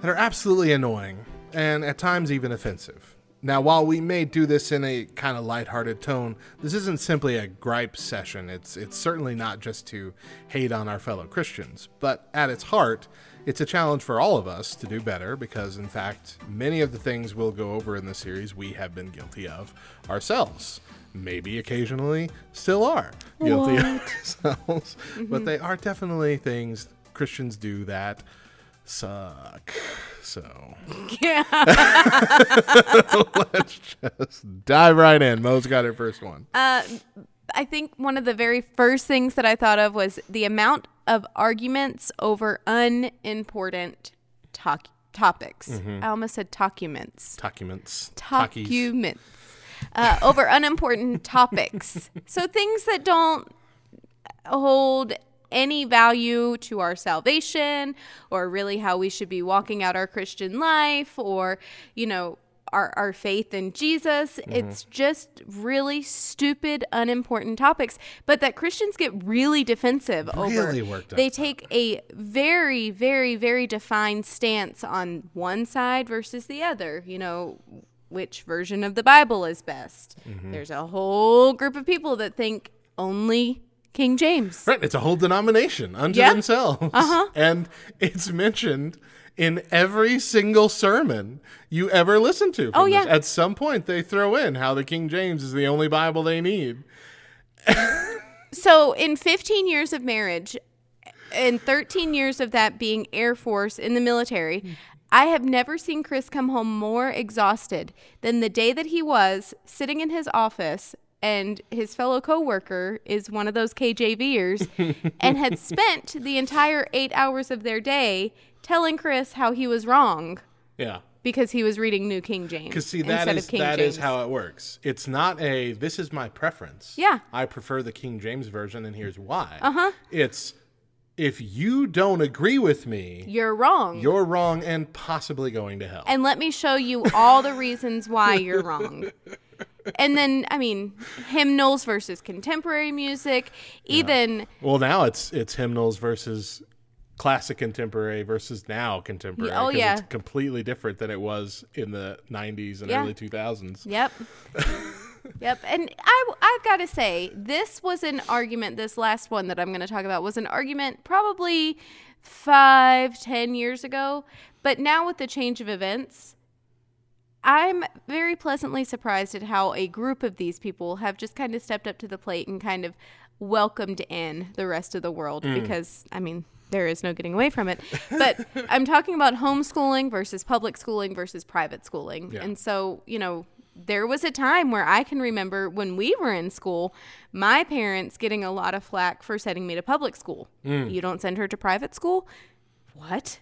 that are absolutely annoying and at times even offensive. Now, while we may do this in a kind of lighthearted tone, this isn't simply a gripe session. It's it's certainly not just to hate on our fellow Christians, but at its heart, it's a challenge for all of us to do better because in fact, many of the things we'll go over in the series we have been guilty of ourselves. Maybe occasionally still are guilty of [laughs] ourselves, but they are definitely things Christians do that suck. So Yeah. [laughs] let's just dive right in. Mo's got her first one. Uh, I think one of the very first things that I thought of was the amount of arguments over unimportant talk- topics. Mm-hmm. I almost said documents. Documents. Documents. Uh, over unimportant [laughs] topics. So things that don't hold any value to our salvation or really how we should be walking out our Christian life or, you know, our, our faith in Jesus. It's just really stupid, unimportant topics, but that Christians get really defensive Really over. worked up They take a very, very, very defined stance on one side versus the other. You know, which version of the Bible is best. Mm-hmm. There's a whole group of people that think only King James. Right, it's a whole denomination unto Yeah. themselves. Uh-huh. [laughs] And it's mentioned in every single sermon you ever listen to. Oh, yeah. this. At some point, they throw in how the King James is the only Bible they need. [laughs] So, in 15 years of marriage, and 13 years of that being Air Force in the military, hmm. I have never seen Chris come home more exhausted than the day that he was sitting in his office and his fellow coworker is one of those KJVers [laughs] and had spent the entire 8 hours of their day telling Chris how he was wrong Yeah. because he was reading New King James Because see, that King that James. is how it works. It's not a this is my preference. Yeah. I prefer the King James version, and here's why. Uh huh. It's if you don't agree with me, You're wrong. you're wrong and possibly going to hell. and let me show you all the reasons why you're wrong. And then, I mean, hymnals versus contemporary music, even Well, now it's it's hymnals versus classic contemporary versus now contemporary. Oh, yeah. it's completely different than it was in the '90s and Yeah. early 2000s. Yep. [laughs] yep. And I, I've got to say, this was an argument, this last one that I'm going to talk about was an argument probably five, ten years ago. But now with the change of events, I'm very pleasantly surprised at how a group of these people have just kind of stepped up to the plate and kind of welcomed in the rest of the world mm. because, I mean, there is no getting away from it. But [laughs] I'm talking about homeschooling versus public schooling versus private schooling. Yeah. And so, you know, there was a time where I can remember when we were in school, my parents getting a lot of flack for sending me to public school. Mm. You don't send her to private school? What?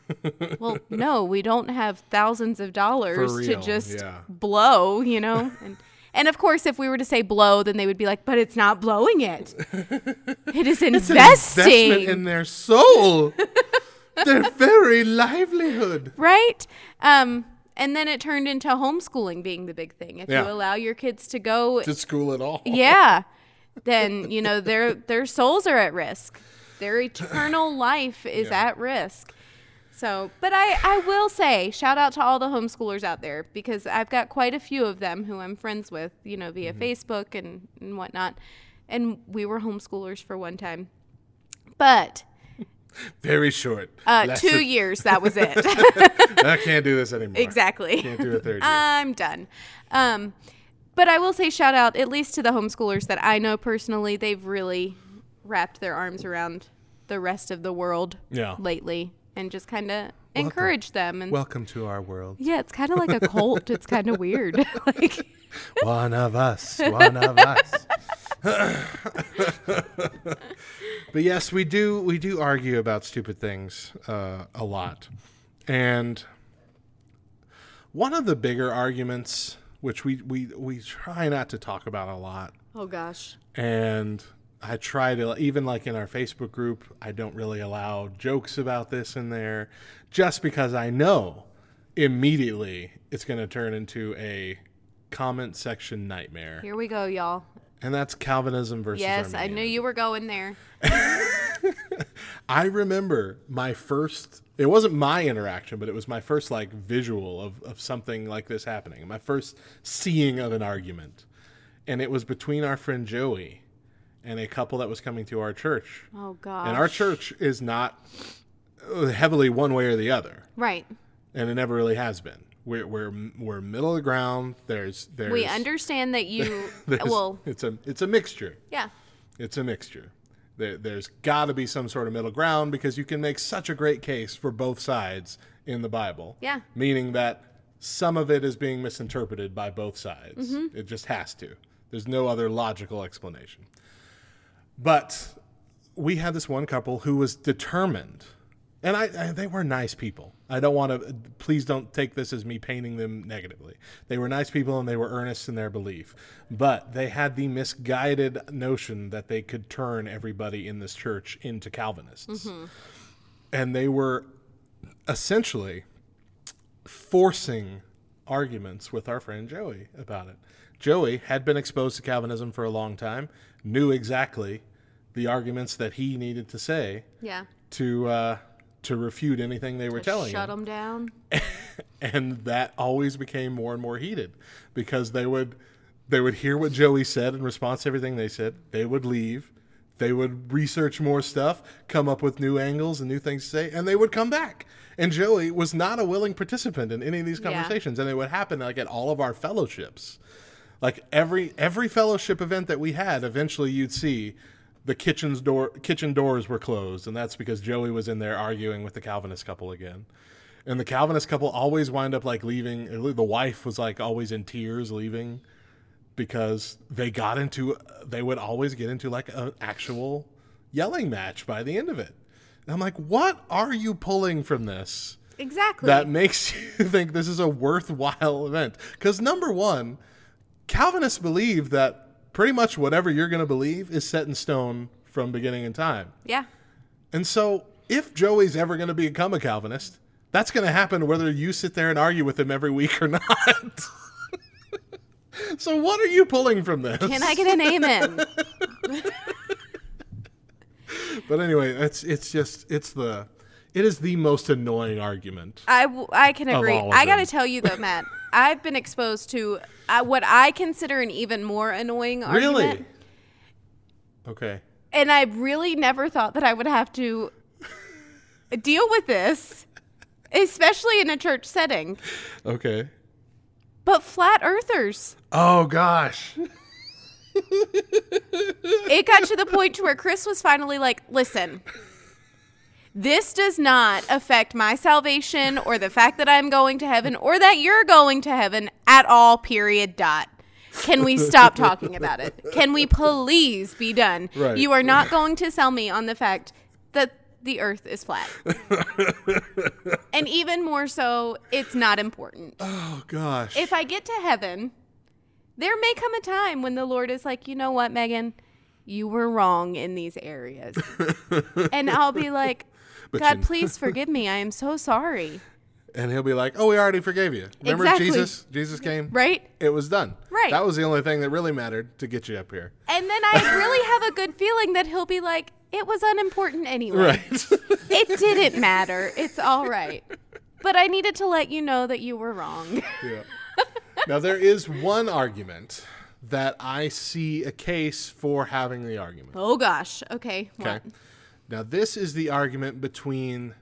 [laughs] well, no, we don't have thousands of dollars to just yeah. blow, you know? And and of course, if we were to say blow, then they would be like, but it's not blowing it. It is [laughs] investing. in their soul, [laughs] their very livelihood. right? Um, and then it turned into homeschooling being the big thing. If Yeah. you allow your kids to go, To school at all. yeah, [laughs] then you know their their souls are at risk. Their eternal life is Yeah. at risk. So, but I I will say shout out to all the homeschoolers out there because I've got quite a few of them who I'm friends with, you know, via Mm-hmm. Facebook and and whatnot. And we were homeschoolers for one time, but [laughs] Very short. uh, two than- years that was it. [laughs] I can't do this anymore. exactly. Can't do a third year. I'm done. Um, but I will say shout out at least to the homeschoolers that I know personally. They've really wrapped their arms around the rest of the world Yeah. lately and just kind of encourage them. And Welcome to our world. yeah, it's kind of like a cult. it's kind of [laughs] weird. [laughs] like, One of us. One of us. [laughs] but yes, we do we do argue about stupid things uh, a lot, and one of the bigger arguments, which we we we try not to talk about a lot, oh gosh. and I try to even like in our Facebook group, I don't really allow jokes about this in there, just because I know immediately it's going to turn into a comment section nightmare, Here we go, y'all. and that's Calvinism versus Yes, I knew you were going there. [laughs] I remember my first. It wasn't my interaction, but it was my first like visual of, of something like this happening. My first seeing of an argument, and it was between our friend Joey and a couple that was coming to our church. Oh gosh. And our church is not heavily one way or the other, Right. and it never really has been. We're we're we're middle of the ground. There's there's We understand that you. [laughs] well, it's a it's a mixture. yeah. It's a mixture. There, there's got to be some sort of middle ground because you can make such a great case for both sides in the Bible. Yeah. Meaning that some of it is being misinterpreted by both sides. Mm-hmm. It just has to. There's no other logical explanation. But we had this one couple who was determined, and I, I they were nice people. I don't want to. Please don't take this as me painting them negatively. They were nice people and they were earnest in their belief, but they had the misguided notion that they could turn everybody in this church into Calvinists, mm-hmm. and they were essentially forcing arguments with our friend Joey about it. Joey had been exposed to Calvinism for a long time, knew exactly the arguments that he needed to say Yeah. to uh, to refute anything they were telling Shut him, them down. [laughs] and that always became more and more heated because they would they would hear what Joey said in response to everything they said. They would leave. They would research more stuff, come up with new angles and new things to say, and they would come back. And Joey was not a willing participant in any of these Yeah. conversations, and it would happen like at all of our fellowships. Like every every fellowship event that we had, eventually you'd see the kitchen's door kitchen doors were closed, and that's because Joey was in there arguing with the Calvinist couple again. And the Calvinist couple always wind up like leaving. The wife was like always in tears leaving because they got into they would always get into like an actual yelling match by the end of it. And I'm like, what are you pulling from this Exactly. that makes [laughs] you think this is a worthwhile event? Because number one, Calvinists believe that pretty much whatever you're going to believe is set in stone from beginning in time. yeah. And so, if Joey's ever going to become a Calvinist, that's going to happen whether you sit there and argue with him every week or [laughs] not. [laughs] so, what are you pulling from this? Can I get an amen? [laughs] But anyway, it's it's just it's the it is the most annoying argument. I, w- I can agree. I got to tell you though, Matt, [laughs] I've been exposed to uh, what I consider an even more annoying argument. Really? Okay. And I really never thought that I would have to [laughs] deal with this, especially in a church setting. Okay. But flat earthers. Oh gosh. [laughs] it got to the point to where Chris was finally like, "Listen, this does not affect my salvation or the fact that I'm going to heaven or that you're going to heaven at all. Period. Dot. Can we stop [laughs] talking about it? Can we please be done? Right. You are not going to sell me on the fact that the earth is flat. [laughs] and even more so, it's not important. Oh gosh. If I get to heaven, there may come a time when the Lord is like, you know what, Megan? You were wrong in these areas. [laughs] and I'll be like, God, please forgive me. I am so sorry. and he'll be like, "Oh, we already forgave you. Remember Exactly. Jesus? Jesus came. Right? It was done. Right. That was the only thing that really mattered to get you up here. And then I really have a good feeling that he'll be like, it was unimportant anyway. Right. It didn't matter. It's all right. But I needed to let you know that you were wrong. yeah. Now there is one argument that I see a case for having the argument. oh, gosh. Okay. Okay. What? Now this is the argument between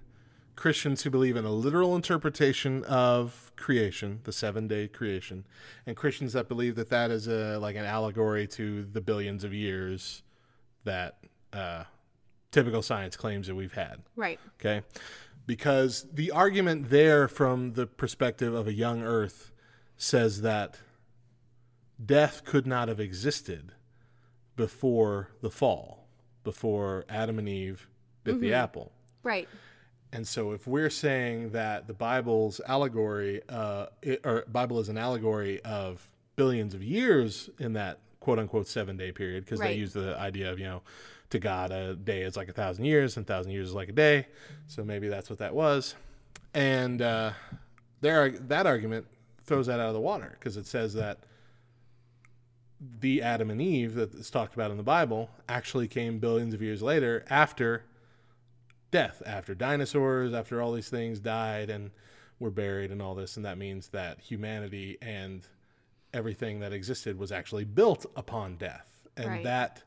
Christians who believe in a literal interpretation of creation, the seven-day creation, and Christians that believe that that is a like an allegory to the billions of years that uh, typical science claims that we've had. Right. Okay. Because the argument there from the perspective of a young earth says that death could not have existed before the fall, before Adam and Eve bit the apple. Right. And so if we're saying that the Bible's allegory, uh, it, or Bible is an allegory of billions of years in that quote unquote seven day period, because they use the idea of, you know, to God, a day is like a thousand years, and a thousand years is like a day. So maybe that's what that was. And uh, there, that argument throws that out of the water because it says that the Adam and Eve that is talked about in the Bible actually came billions of years later after death, after dinosaurs, after all these things died and were buried and all this. And that means that humanity and everything that existed was actually built upon death. And Right. that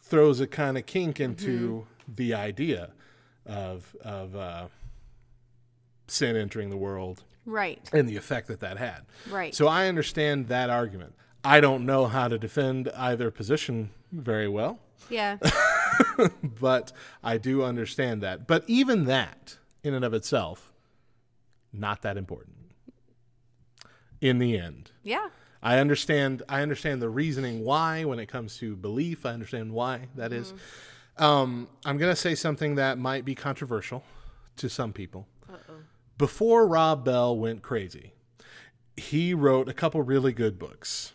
throws a kind of kink into the idea of, of uh, sin entering the world Right. and the effect that that had. Right. So I understand that argument. I don't know how to defend either position very well, Yeah. [laughs] but I do understand that. But even that, in and of itself, not that important. In the end, Yeah. I understand. I understand the reasoning why when it comes to belief. I understand why that is. Um, I'm going to say something that might be controversial to some people. Before Rob Bell went crazy, he wrote a couple really good books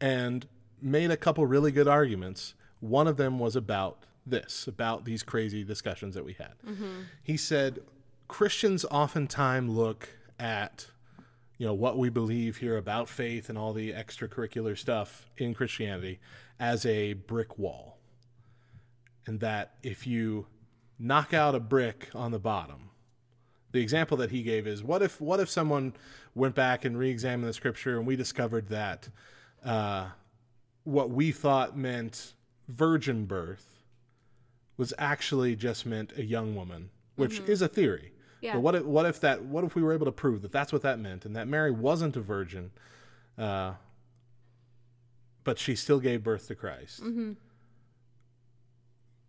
and made a couple really good arguments. One of them was about this, about these crazy discussions that we had. Mm-hmm. He said Christians oftentimes look at you know what we believe here about faith and all the extracurricular stuff in Christianity as a brick wall. And that if you knock out a brick on the bottom, the example that he gave is what if what if someone went back and re-examined the scripture and we discovered that uh, what we thought meant virgin birth was actually just meant a young woman, which is a theory. Yeah. But what if, what if that what if we were able to prove that that's what that meant and that Mary wasn't a virgin, uh, but she still gave birth to Christ.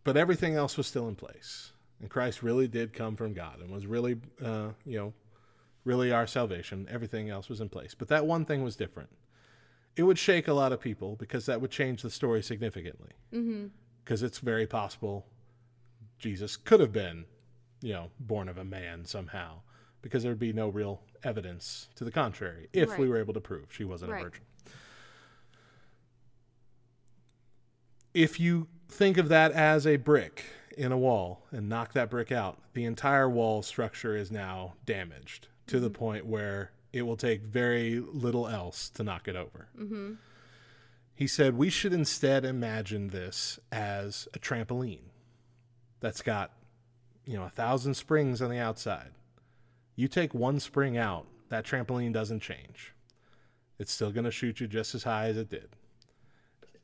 But everything else was still in place, and Christ really did come from God and was really, uh, you know, really our salvation. Everything else was in place, but that one thing was different. It would shake a lot of people because that would change the story significantly. Mm-hmm. Because it's very possible Jesus could have been, you know, born of a man somehow, because there'd be no real evidence to the contrary if we were able to prove she wasn't Right. a virgin. If you think of that as a brick in a wall and knock that brick out, the entire wall structure is now damaged to the mm-hmm. point where it will take very little else to knock it over. Mm-hmm. He said we should instead imagine this as a trampoline that's got, you know, a thousand springs on the outside. You take one spring out, that trampoline doesn't change. It's still going to shoot you just as high as it did.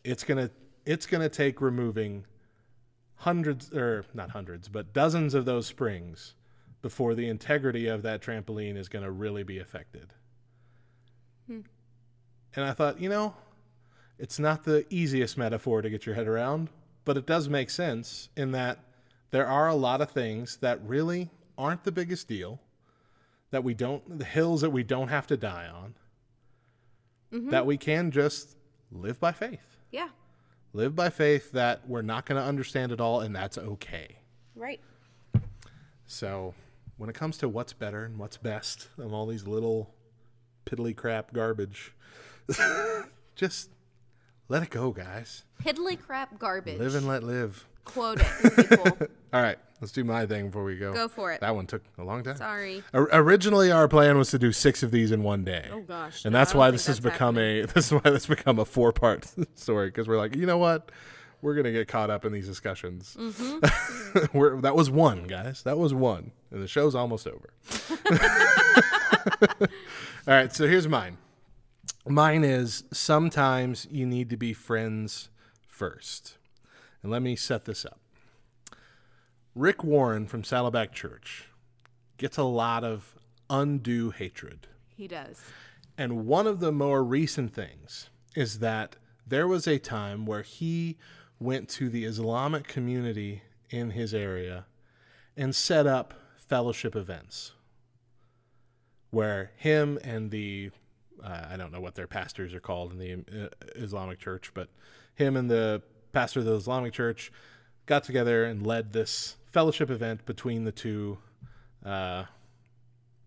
It's going to it's going to take removing hundreds or not hundreds, but dozens of those springs before the integrity of that trampoline is going to really be affected. Hmm. And I thought, you know, it's not the easiest metaphor to get your head around, but it does make sense in that there are a lot of things that really aren't the biggest deal that we don't the hills that we don't have to die on mm-hmm. that we can just live by faith Yeah. live by faith that we're not going to understand it all and that's okay Right. so when it comes to what's better and what's best of all these little piddly crap garbage [laughs] just let it go guys Piddly crap garbage. live and let live Quote it, [laughs] people. all right let's do my thing before we go Go for it. that one took a long time Sorry. O- originally, our plan was to do six of these in one day. Oh, gosh. And No, that's why this has become a [laughs] this is why this become a four part story because we're like, you know what, we're gonna get caught up in these discussions. Mm-hmm. [laughs] we're, that was one, guys. That was one, and the show's almost over. [laughs] All right, so here's mine. Mine is sometimes you need to be friends first, and let me set this up. Rick Warren from Saddleback Church gets a lot of undue hatred. He does. And one of the more recent things is that there was a time where he went to the Islamic community in his area and set up fellowship events where him and the uh, I don't know what their pastors are called in the uh, Islamic church, but him and the pastor of the Islamic church got together and led this fellowship event between the two uh,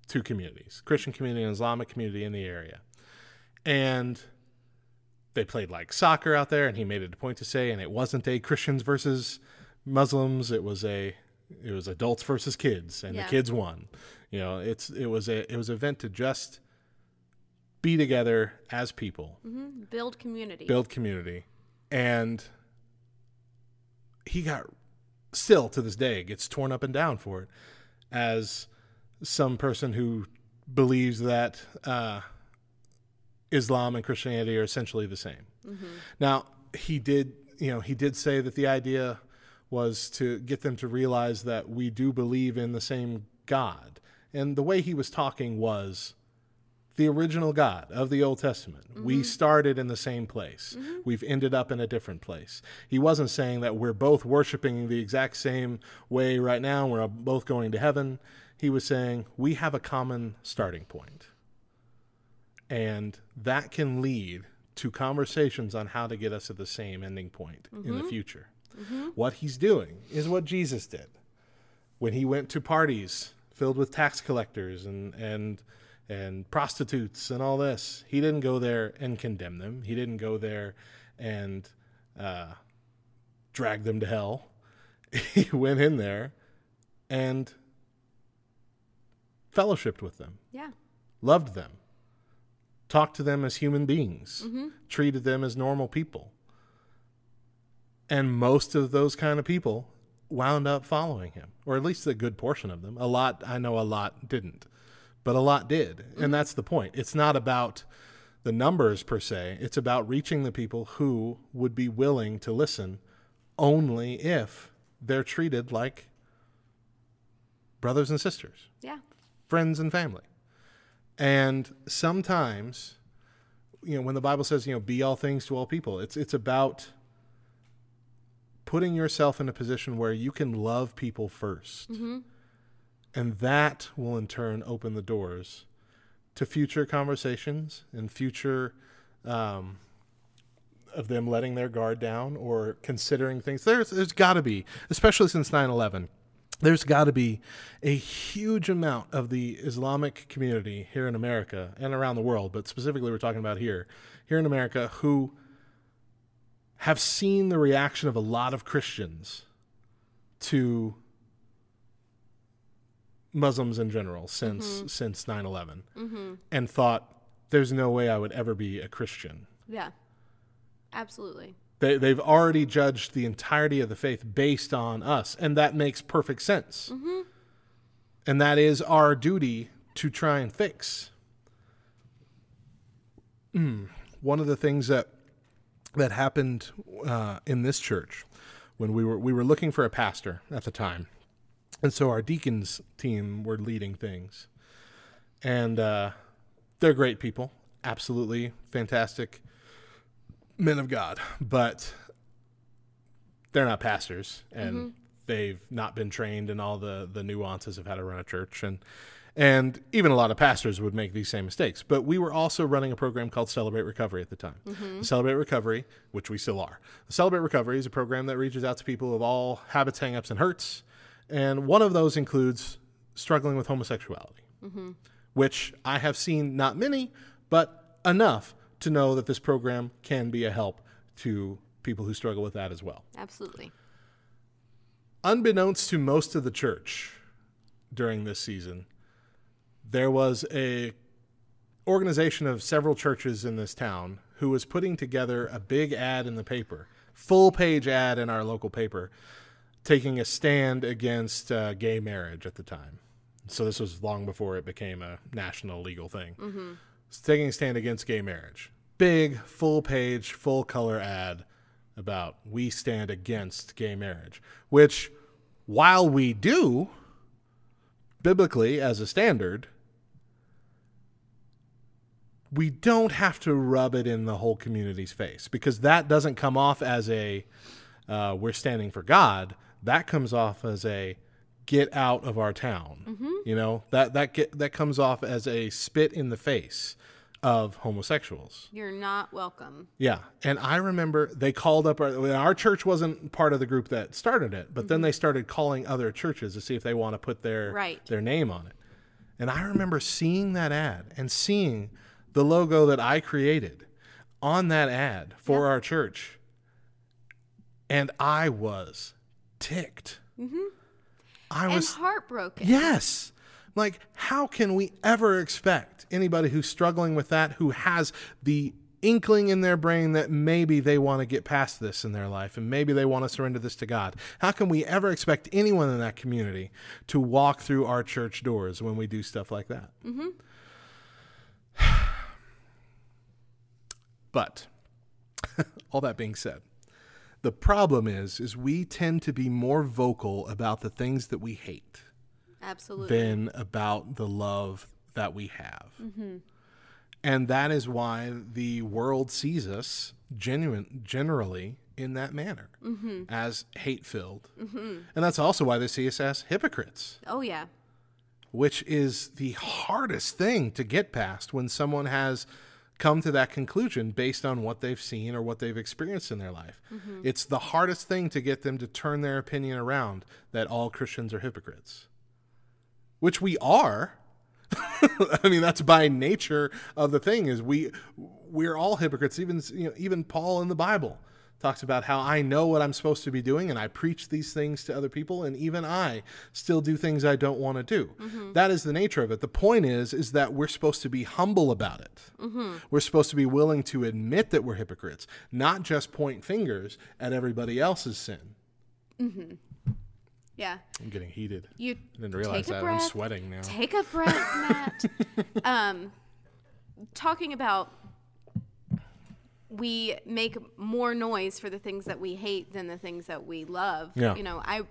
two communities Christian community and Islamic community in the area. And they played like soccer out there, and he made it a point to say, and it wasn't a Christians versus Muslims, it was a it was adults versus kids, and Yeah. the kids won. You know, it's it was a it was an event to just be together as people, Build community. build community. And he got still to this day gets torn up and down for it as some person who believes that uh, Islam and Christianity are essentially the same. Mm-hmm. Now, he did, you know, he did say that the idea was to get them to realize that we do believe in the same God. And the way he was talking was the original God of the Old Testament. We mm-hmm. started in the same place. Mm-hmm. We've ended up in a different place. He wasn't saying that we're both worshiping the exact same way right now, we're both going to heaven. He was saying we have a common starting point. And that can lead to conversations on how to get us at the same ending point in the future. What he's doing is what Jesus did when he went to parties filled with tax collectors and and and prostitutes and all this. He didn't go there and condemn them. He didn't go there and uh, drag them to hell. [laughs] He went in there and fellowshipped with them, yeah. loved them, talked to them as human beings, mm-hmm. treated them as normal people. And most of those kind of people wound up following him, or at least a good portion of them. A lot, I know a lot didn't, but a lot did. And mm-hmm. that's the point. It's not about the numbers per se, it's about reaching the people who would be willing to listen only if they're treated like brothers and sisters Yeah. friends and family. And sometimes, you know, when the Bible says, you know, be all things to all people, it's it's about putting yourself in a position where you can love people 1st And that will in turn open the doors to future conversations and future um, of them letting their guard down or considering things. There's there's got to be, especially since 9/11, there's got to be a huge amount of the Islamic community here in America and around the world, but specifically we're talking about here, here in America, who have seen the reaction of a lot of Christians to Muslims in general since mm-hmm. since 9/11 mm-hmm. and thought there's no way I would ever be a Christian. Yeah. Absolutely. They, they've already judged the entirety of the faith based on us, and that makes perfect sense. And that is our duty to try and fix. Mm. One of the things that that happened uh, in this church when we were we were looking for a pastor at the time, and so our deacons team were leading things, and uh, they're great people, absolutely fantastic men of God, but they're not pastors and mm-hmm. they've not been trained in all the the nuances of how to run a church and and even a lot of pastors would make these same mistakes. But we were also running a program called Celebrate Recovery at the time. Mm-hmm. Celebrate Recovery, which we still are. Celebrate Recovery is a program that reaches out to people of all habits, hangups, and hurts. And one of those includes struggling with homosexuality, mm-hmm. which I have seen not many, but enough to know that this program can be a help to people who struggle with that as well. Absolutely. Unbeknownst to most of the church during this season, there was a organization of several churches in this town who was putting together a big ad in the paper, full page ad in our local paper, taking a stand against uh, gay marriage at the time. So this was long before it became a national legal thing. It's taking a stand against gay marriage. Big, full page, full color ad about we stand against gay marriage, which, while we do, biblically as a standard, we don't have to rub it in the whole community's face because that doesn't come off as a uh, we're standing for God. That comes off as a get out of our town. You know that that get, that comes off as a spit in the face of homosexuals. You're not welcome. Yeah, and I remember they called up our, our church wasn't part of the group that started it, but then they started calling other churches to see if they want to put their Right. their name on it. And I remember seeing that ad and seeing the logo that I created on that ad for our church, and I was ticked. Mhm. I And was heartbroken. Yes. Like, how can we ever expect anybody who's struggling with that, who has the inkling in their brain that maybe they want to get past this in their life and maybe they want to surrender this to God. How can we ever expect anyone in that community to walk through our church doors when we do stuff like that? Mm-hmm. [sighs] but [laughs] all that being said, the problem is is we tend to be more vocal about the things that we hate Absolutely. than about the love that we have. Mm-hmm. And that is why the world sees us genuine, generally in that manner mm-hmm. as hate filled. Mm-hmm. And that's also why they see us as hypocrites, oh yeah. which is the hardest thing to get past when someone has come to that conclusion based on what they've seen or what they've experienced in their life. It's the hardest thing to get them to turn their opinion around that all Christians are hypocrites which we are. [laughs] I mean, that's by nature of the thing is we we're all hypocrites. Even you know, even Paul in the Bible talks about how I know what I'm supposed to be doing and I preach these things to other people and even I still do things I don't want to do. Mm-hmm. That is the nature of it. The point is is that we're supposed to be humble about it. Mm-hmm. We're supposed to be willing to admit that we're hypocrites, not just point fingers at everybody else's sin. Mm-hmm. Yeah. I'm getting heated. You I didn't realize that. breath. I'm sweating now. Take a breath, Matt. [laughs] um, talking about we make more noise for the things that we hate than the things that we love. Yeah. You know, I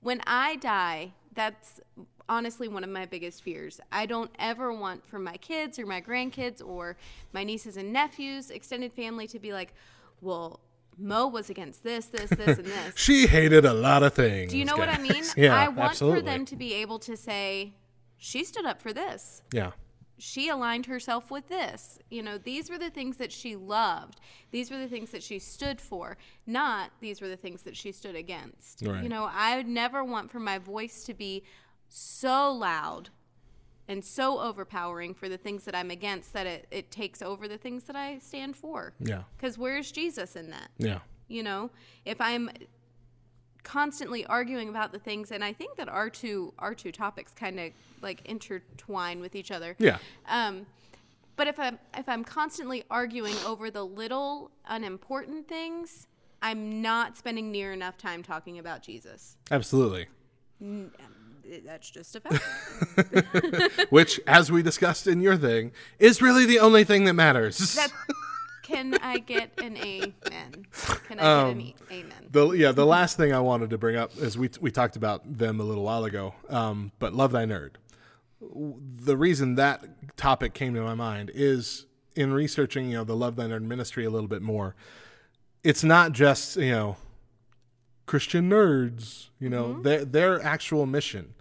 when I die, that's honestly one of my biggest fears. I don't ever want for my kids or my grandkids or my nieces and nephews, extended family to be like, well, Mo was against this, this, this, and [laughs] this. She hated a lot of things. Do you know what I mean? [laughs] yeah, I want absolutely. for them to be able to say, she stood up for this. Yeah, She aligned herself with this. You know, these were the things that she loved. These were the things that she stood for, not these were the things that she stood against. Right. You know, I would never want for my voice to be so loud and so overpowering for the things that I'm against that it, it takes over the things that I stand for. yeah, Because where's Jesus in that? yeah, you know if i'm constantly arguing about the things and i think that our two our two topics kind of like intertwine with each other yeah, um but if i'm if i'm constantly arguing over the little unimportant things i'm not spending near enough time talking about jesus absolutely. That's just a fact [laughs] Which, as we discussed in your thing, is really the only thing that matters. that [laughs] can i get an amen can i get an e- amen the yeah, the last thing I wanted to bring up is we we talked about them a little while ago. Um, but love thy nerd. The reason that topic came to my mind is in researching, you know, the love thy nerd ministry a little bit more. It's not just you know Christian nerds. You know, their their actual mission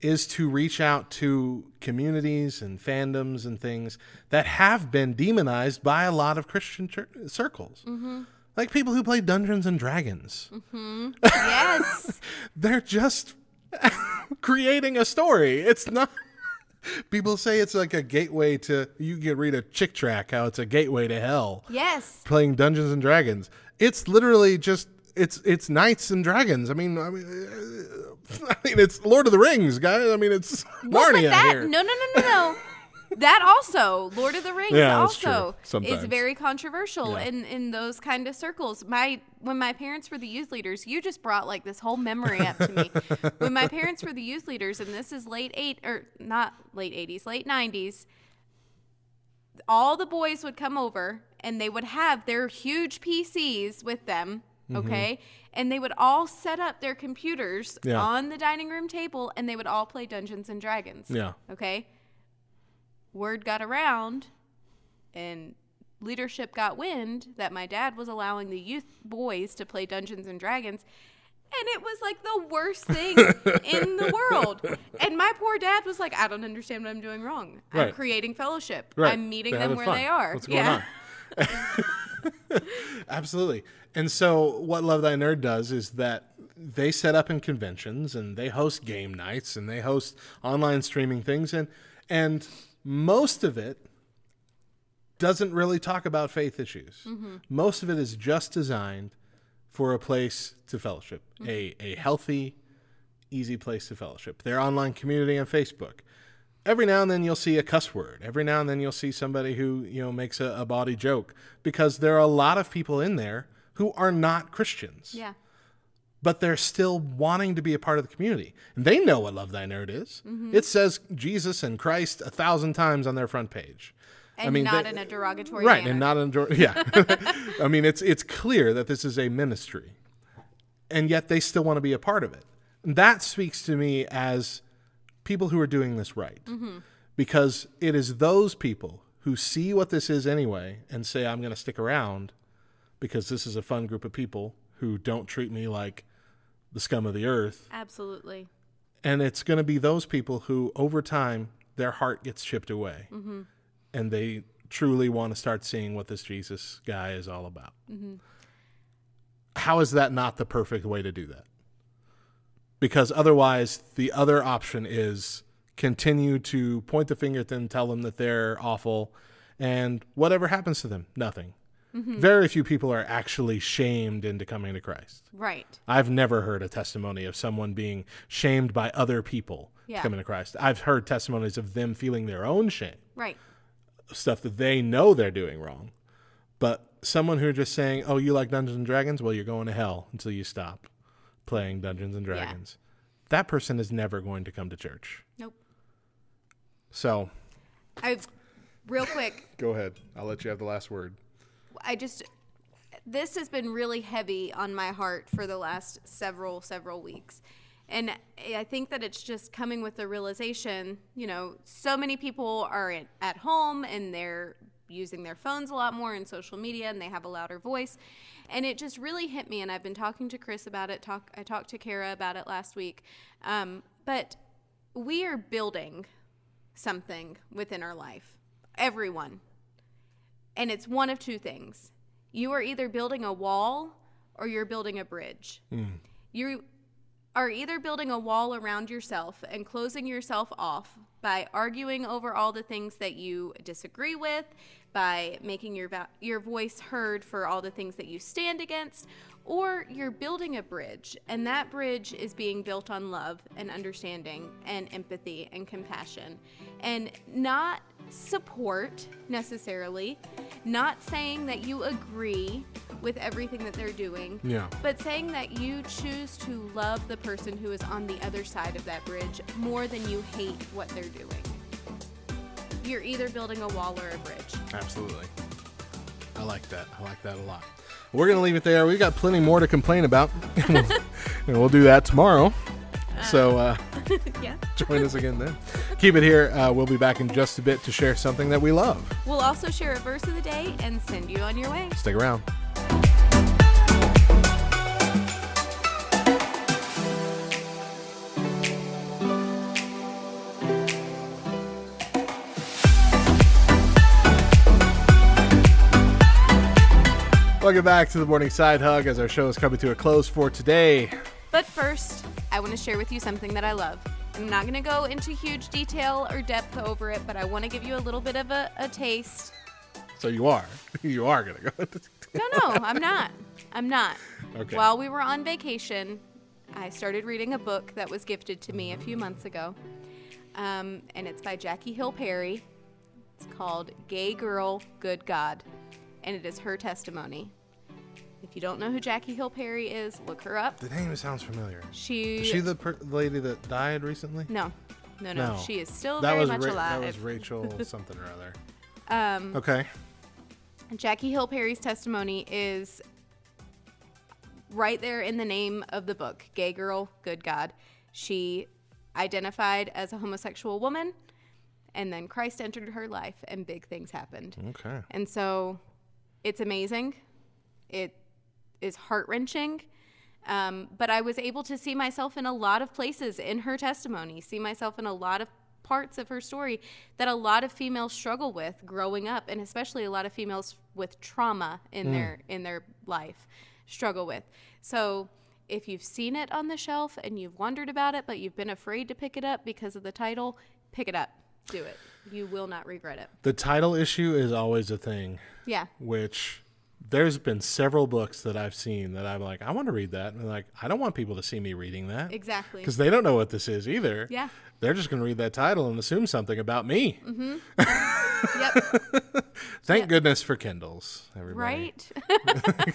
is to reach out to communities and fandoms and things that have been demonized by a lot of Christian circles. Mm-hmm. Like people who play Dungeons and Dragons. Mm-hmm. yes [laughs] They're just [laughs] creating a story. It's not. [laughs] People say it's like a gateway to. You can read a Chick tract how it's a gateway to hell. yes Playing Dungeons and Dragons. It's literally just. It's it's knights and dragons. I mean, I mean, [laughs] I mean, it's Lord of the Rings, guys. I mean, it's [laughs] Well, Narnia that, here. No, no, no, no, no. [laughs] that also, Lord of the Rings, Yeah, also is very controversial Yeah. in in those kind of circles. My when my parents were the youth leaders, you just brought like this whole memory up to me. when my parents were the youth leaders, and this is late eight or not late eighties, late nineties. All the boys would come over and they would have their huge PCs with them, Mm-hmm. okay? And they would all set up their computers Yeah. on the dining room table and they would all play Dungeons and Dragons. Yeah. Okay. Word got around and leadership got wind that my dad was allowing the youth boys to play Dungeons and Dragons. And it was like the worst thing in the [laughs] world. And my poor dad was like, I don't understand what I'm doing wrong. I'm creating fellowship. Right. I'm meeting They're them where fun. they are. What's going yeah. on? [laughs] Absolutely. And so, what Love Thy Nerd does is that they set up in conventions and they host game nights and they host online streaming things, and and most of it doesn't really talk about faith issues. Mm-hmm. Most of it is just designed for a place to fellowship, mm-hmm. a a healthy, easy place to fellowship. Their online community on Facebook every now and then you'll see a cuss word. Every now and then you'll see somebody who, you know, makes a, a bawdy joke because there are a lot of people in there who are not Christians, Yeah. but they're still wanting to be a part of the community. And they know what Love Thy Nerd is. Mm-hmm. It says Jesus and Christ a thousand times on their front page. And mean, not they- in a derogatory way. right manner. and not enjoy yeah [laughs] i mean it's it's clear that this is a ministry and yet they still want to be a part of it that speaks to me as people who are doing this right mm-hmm. because it is those people who see what this is anyway and say i'm going to stick around because this is a fun group of people who don't treat me like the scum of the earth. Absolutely. and it's going to be those people who over time their heart gets chipped away. Mm-hmm. And they truly want to start seeing what this jesus guy is all about. Mm-hmm. How is that not the perfect way to do that? Because otherwise the other option is continue to point the finger at them tell them that they're awful and whatever happens to them nothing Mm-hmm. very few people are actually shamed into coming to christ Right. I've never heard a testimony of someone being shamed by other people Yeah. coming to Christ. I've heard testimonies of them feeling their own shame, Right. stuff that they know they're doing wrong. But someone who are just saying, "Oh, you like Dungeons and Dragons? Well, you're going to hell until you stop playing Dungeons and Dragons." That person is never going to come to church. Nope. So, I real quick, [laughs] go ahead. I'll let you have the last word. I just this has been really heavy on my heart for the last several several weeks. And I think that it's just coming with the realization, you know, so many people are at, at home and they're using their phones a lot more and social media and they have a louder voice. And it just really hit me. And I've been talking to Chris about it. Talk, I talked to Kara about it last week. Um, but we are building something within our life. Everyone. And it's one of two things. You are either building a wall or you're building a bridge. Hmm. You are either building a wall around yourself and closing yourself off by arguing over all the things that you disagree with, by making your va- your voice heard for all the things that you stand against, or you're building a bridge, and that bridge is being built on love and understanding and empathy and compassion, and not support necessarily, not saying that you agree with everything that they're doing, Yeah. but saying that you choose to love the person who is on the other side of that bridge more than you hate what they're doing. You're either building a wall or a bridge. Absolutely. I like that. I like that a lot. We're going to leave it there. We've got plenty more to complain about. [laughs] and we'll do that tomorrow. So uh, [laughs] yeah. join us again then. Keep it here. Uh, we'll be back in just a bit to share something that we love. We'll also share a verse of the day and send you on your way. Stick around. Welcome back to the Morning Side Hug as our show is coming to a close for today. But first, I want to share with you something that I love. I'm not going to go into huge detail or depth over it, but I want to give you a little bit of a, a taste. So you are. [laughs] You are going to go. No, no, I'm not. I'm not. Okay. While we were on vacation, I started reading a book that was gifted to me a few months ago. Um, and it's by Jackie Hill Perry. It's called Gay Girl, Good God. And it is her testimony. If you don't know who Jackie Hill Perry is, look her up. the name sounds familiar. She. Is she the per- lady that died recently? no, no, no, No. She is still that very was much Ra- alive. That was Rachel [laughs] something or other. um, Okay. Jackie Hill Perry's testimony is right there in the name of the book Gay Girl, Good God. She identified as a homosexual woman, and then Christ entered her life, and big things happened. Okay. And so it's amazing. It is heart wrenching. Um, but I was able to see myself in a lot of places in her testimony, see myself in a lot of parts of her story that a lot of females struggle with growing up, and especially a lot of females with trauma in their in their life struggle with. So if you've seen it on the shelf and you've wondered about it, but you've been afraid to pick it up because of the title, pick it up. Do it. You will not regret it. The title issue is always a thing, Yeah. which there's been several books that I've seen that I'm like, I want to read that. And like, I don't want people to see me reading that. Exactly. Because they don't know what this is either. Yeah. They're just going to read that title and assume something about me. Mm-hmm. [laughs] Yep. Thank goodness for Kindles, everybody. right?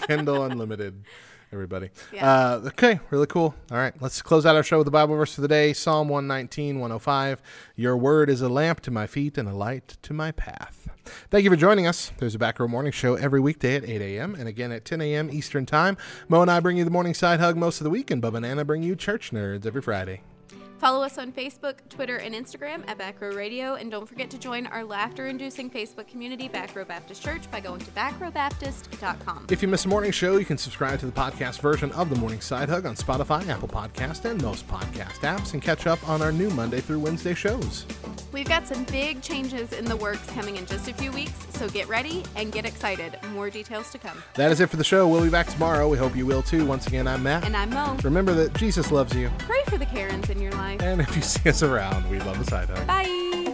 [laughs] Kindle Unlimited, everybody. Yeah. Uh, okay, really cool. All right, let's close out our show with the Bible verse for the day Psalm 119, 105. Your word is a lamp to my feet and a light to my path. Thank you for joining us. There's a Back Row Morning Show every weekday at 8 a.m. and again at 10 a.m. Eastern Time. Mo and I bring you the morning side hug most of the week, and Bubba and Anna bring you church nerds every Friday. Follow us on Facebook, Twitter, and Instagram at Back Row Radio. And don't forget to join our laughter inducing Facebook community, Back Row Baptist Church, by going to backrowbaptist.com. If you miss a morning show, you can subscribe to the podcast version of the Morning Side Hug on Spotify, Apple Podcast, and most podcast apps, and catch up on our new Monday through Wednesday shows. We've got some big changes in the works coming in just a few weeks, so get ready and get excited. More details to come. That is it for the show. We'll be back tomorrow. We hope you will too. Once again, I'm Matt. And I'm Mo. Remember that Jesus loves you. Pray for the Karens in your life. And if you see us around, we love a side hug. Bye.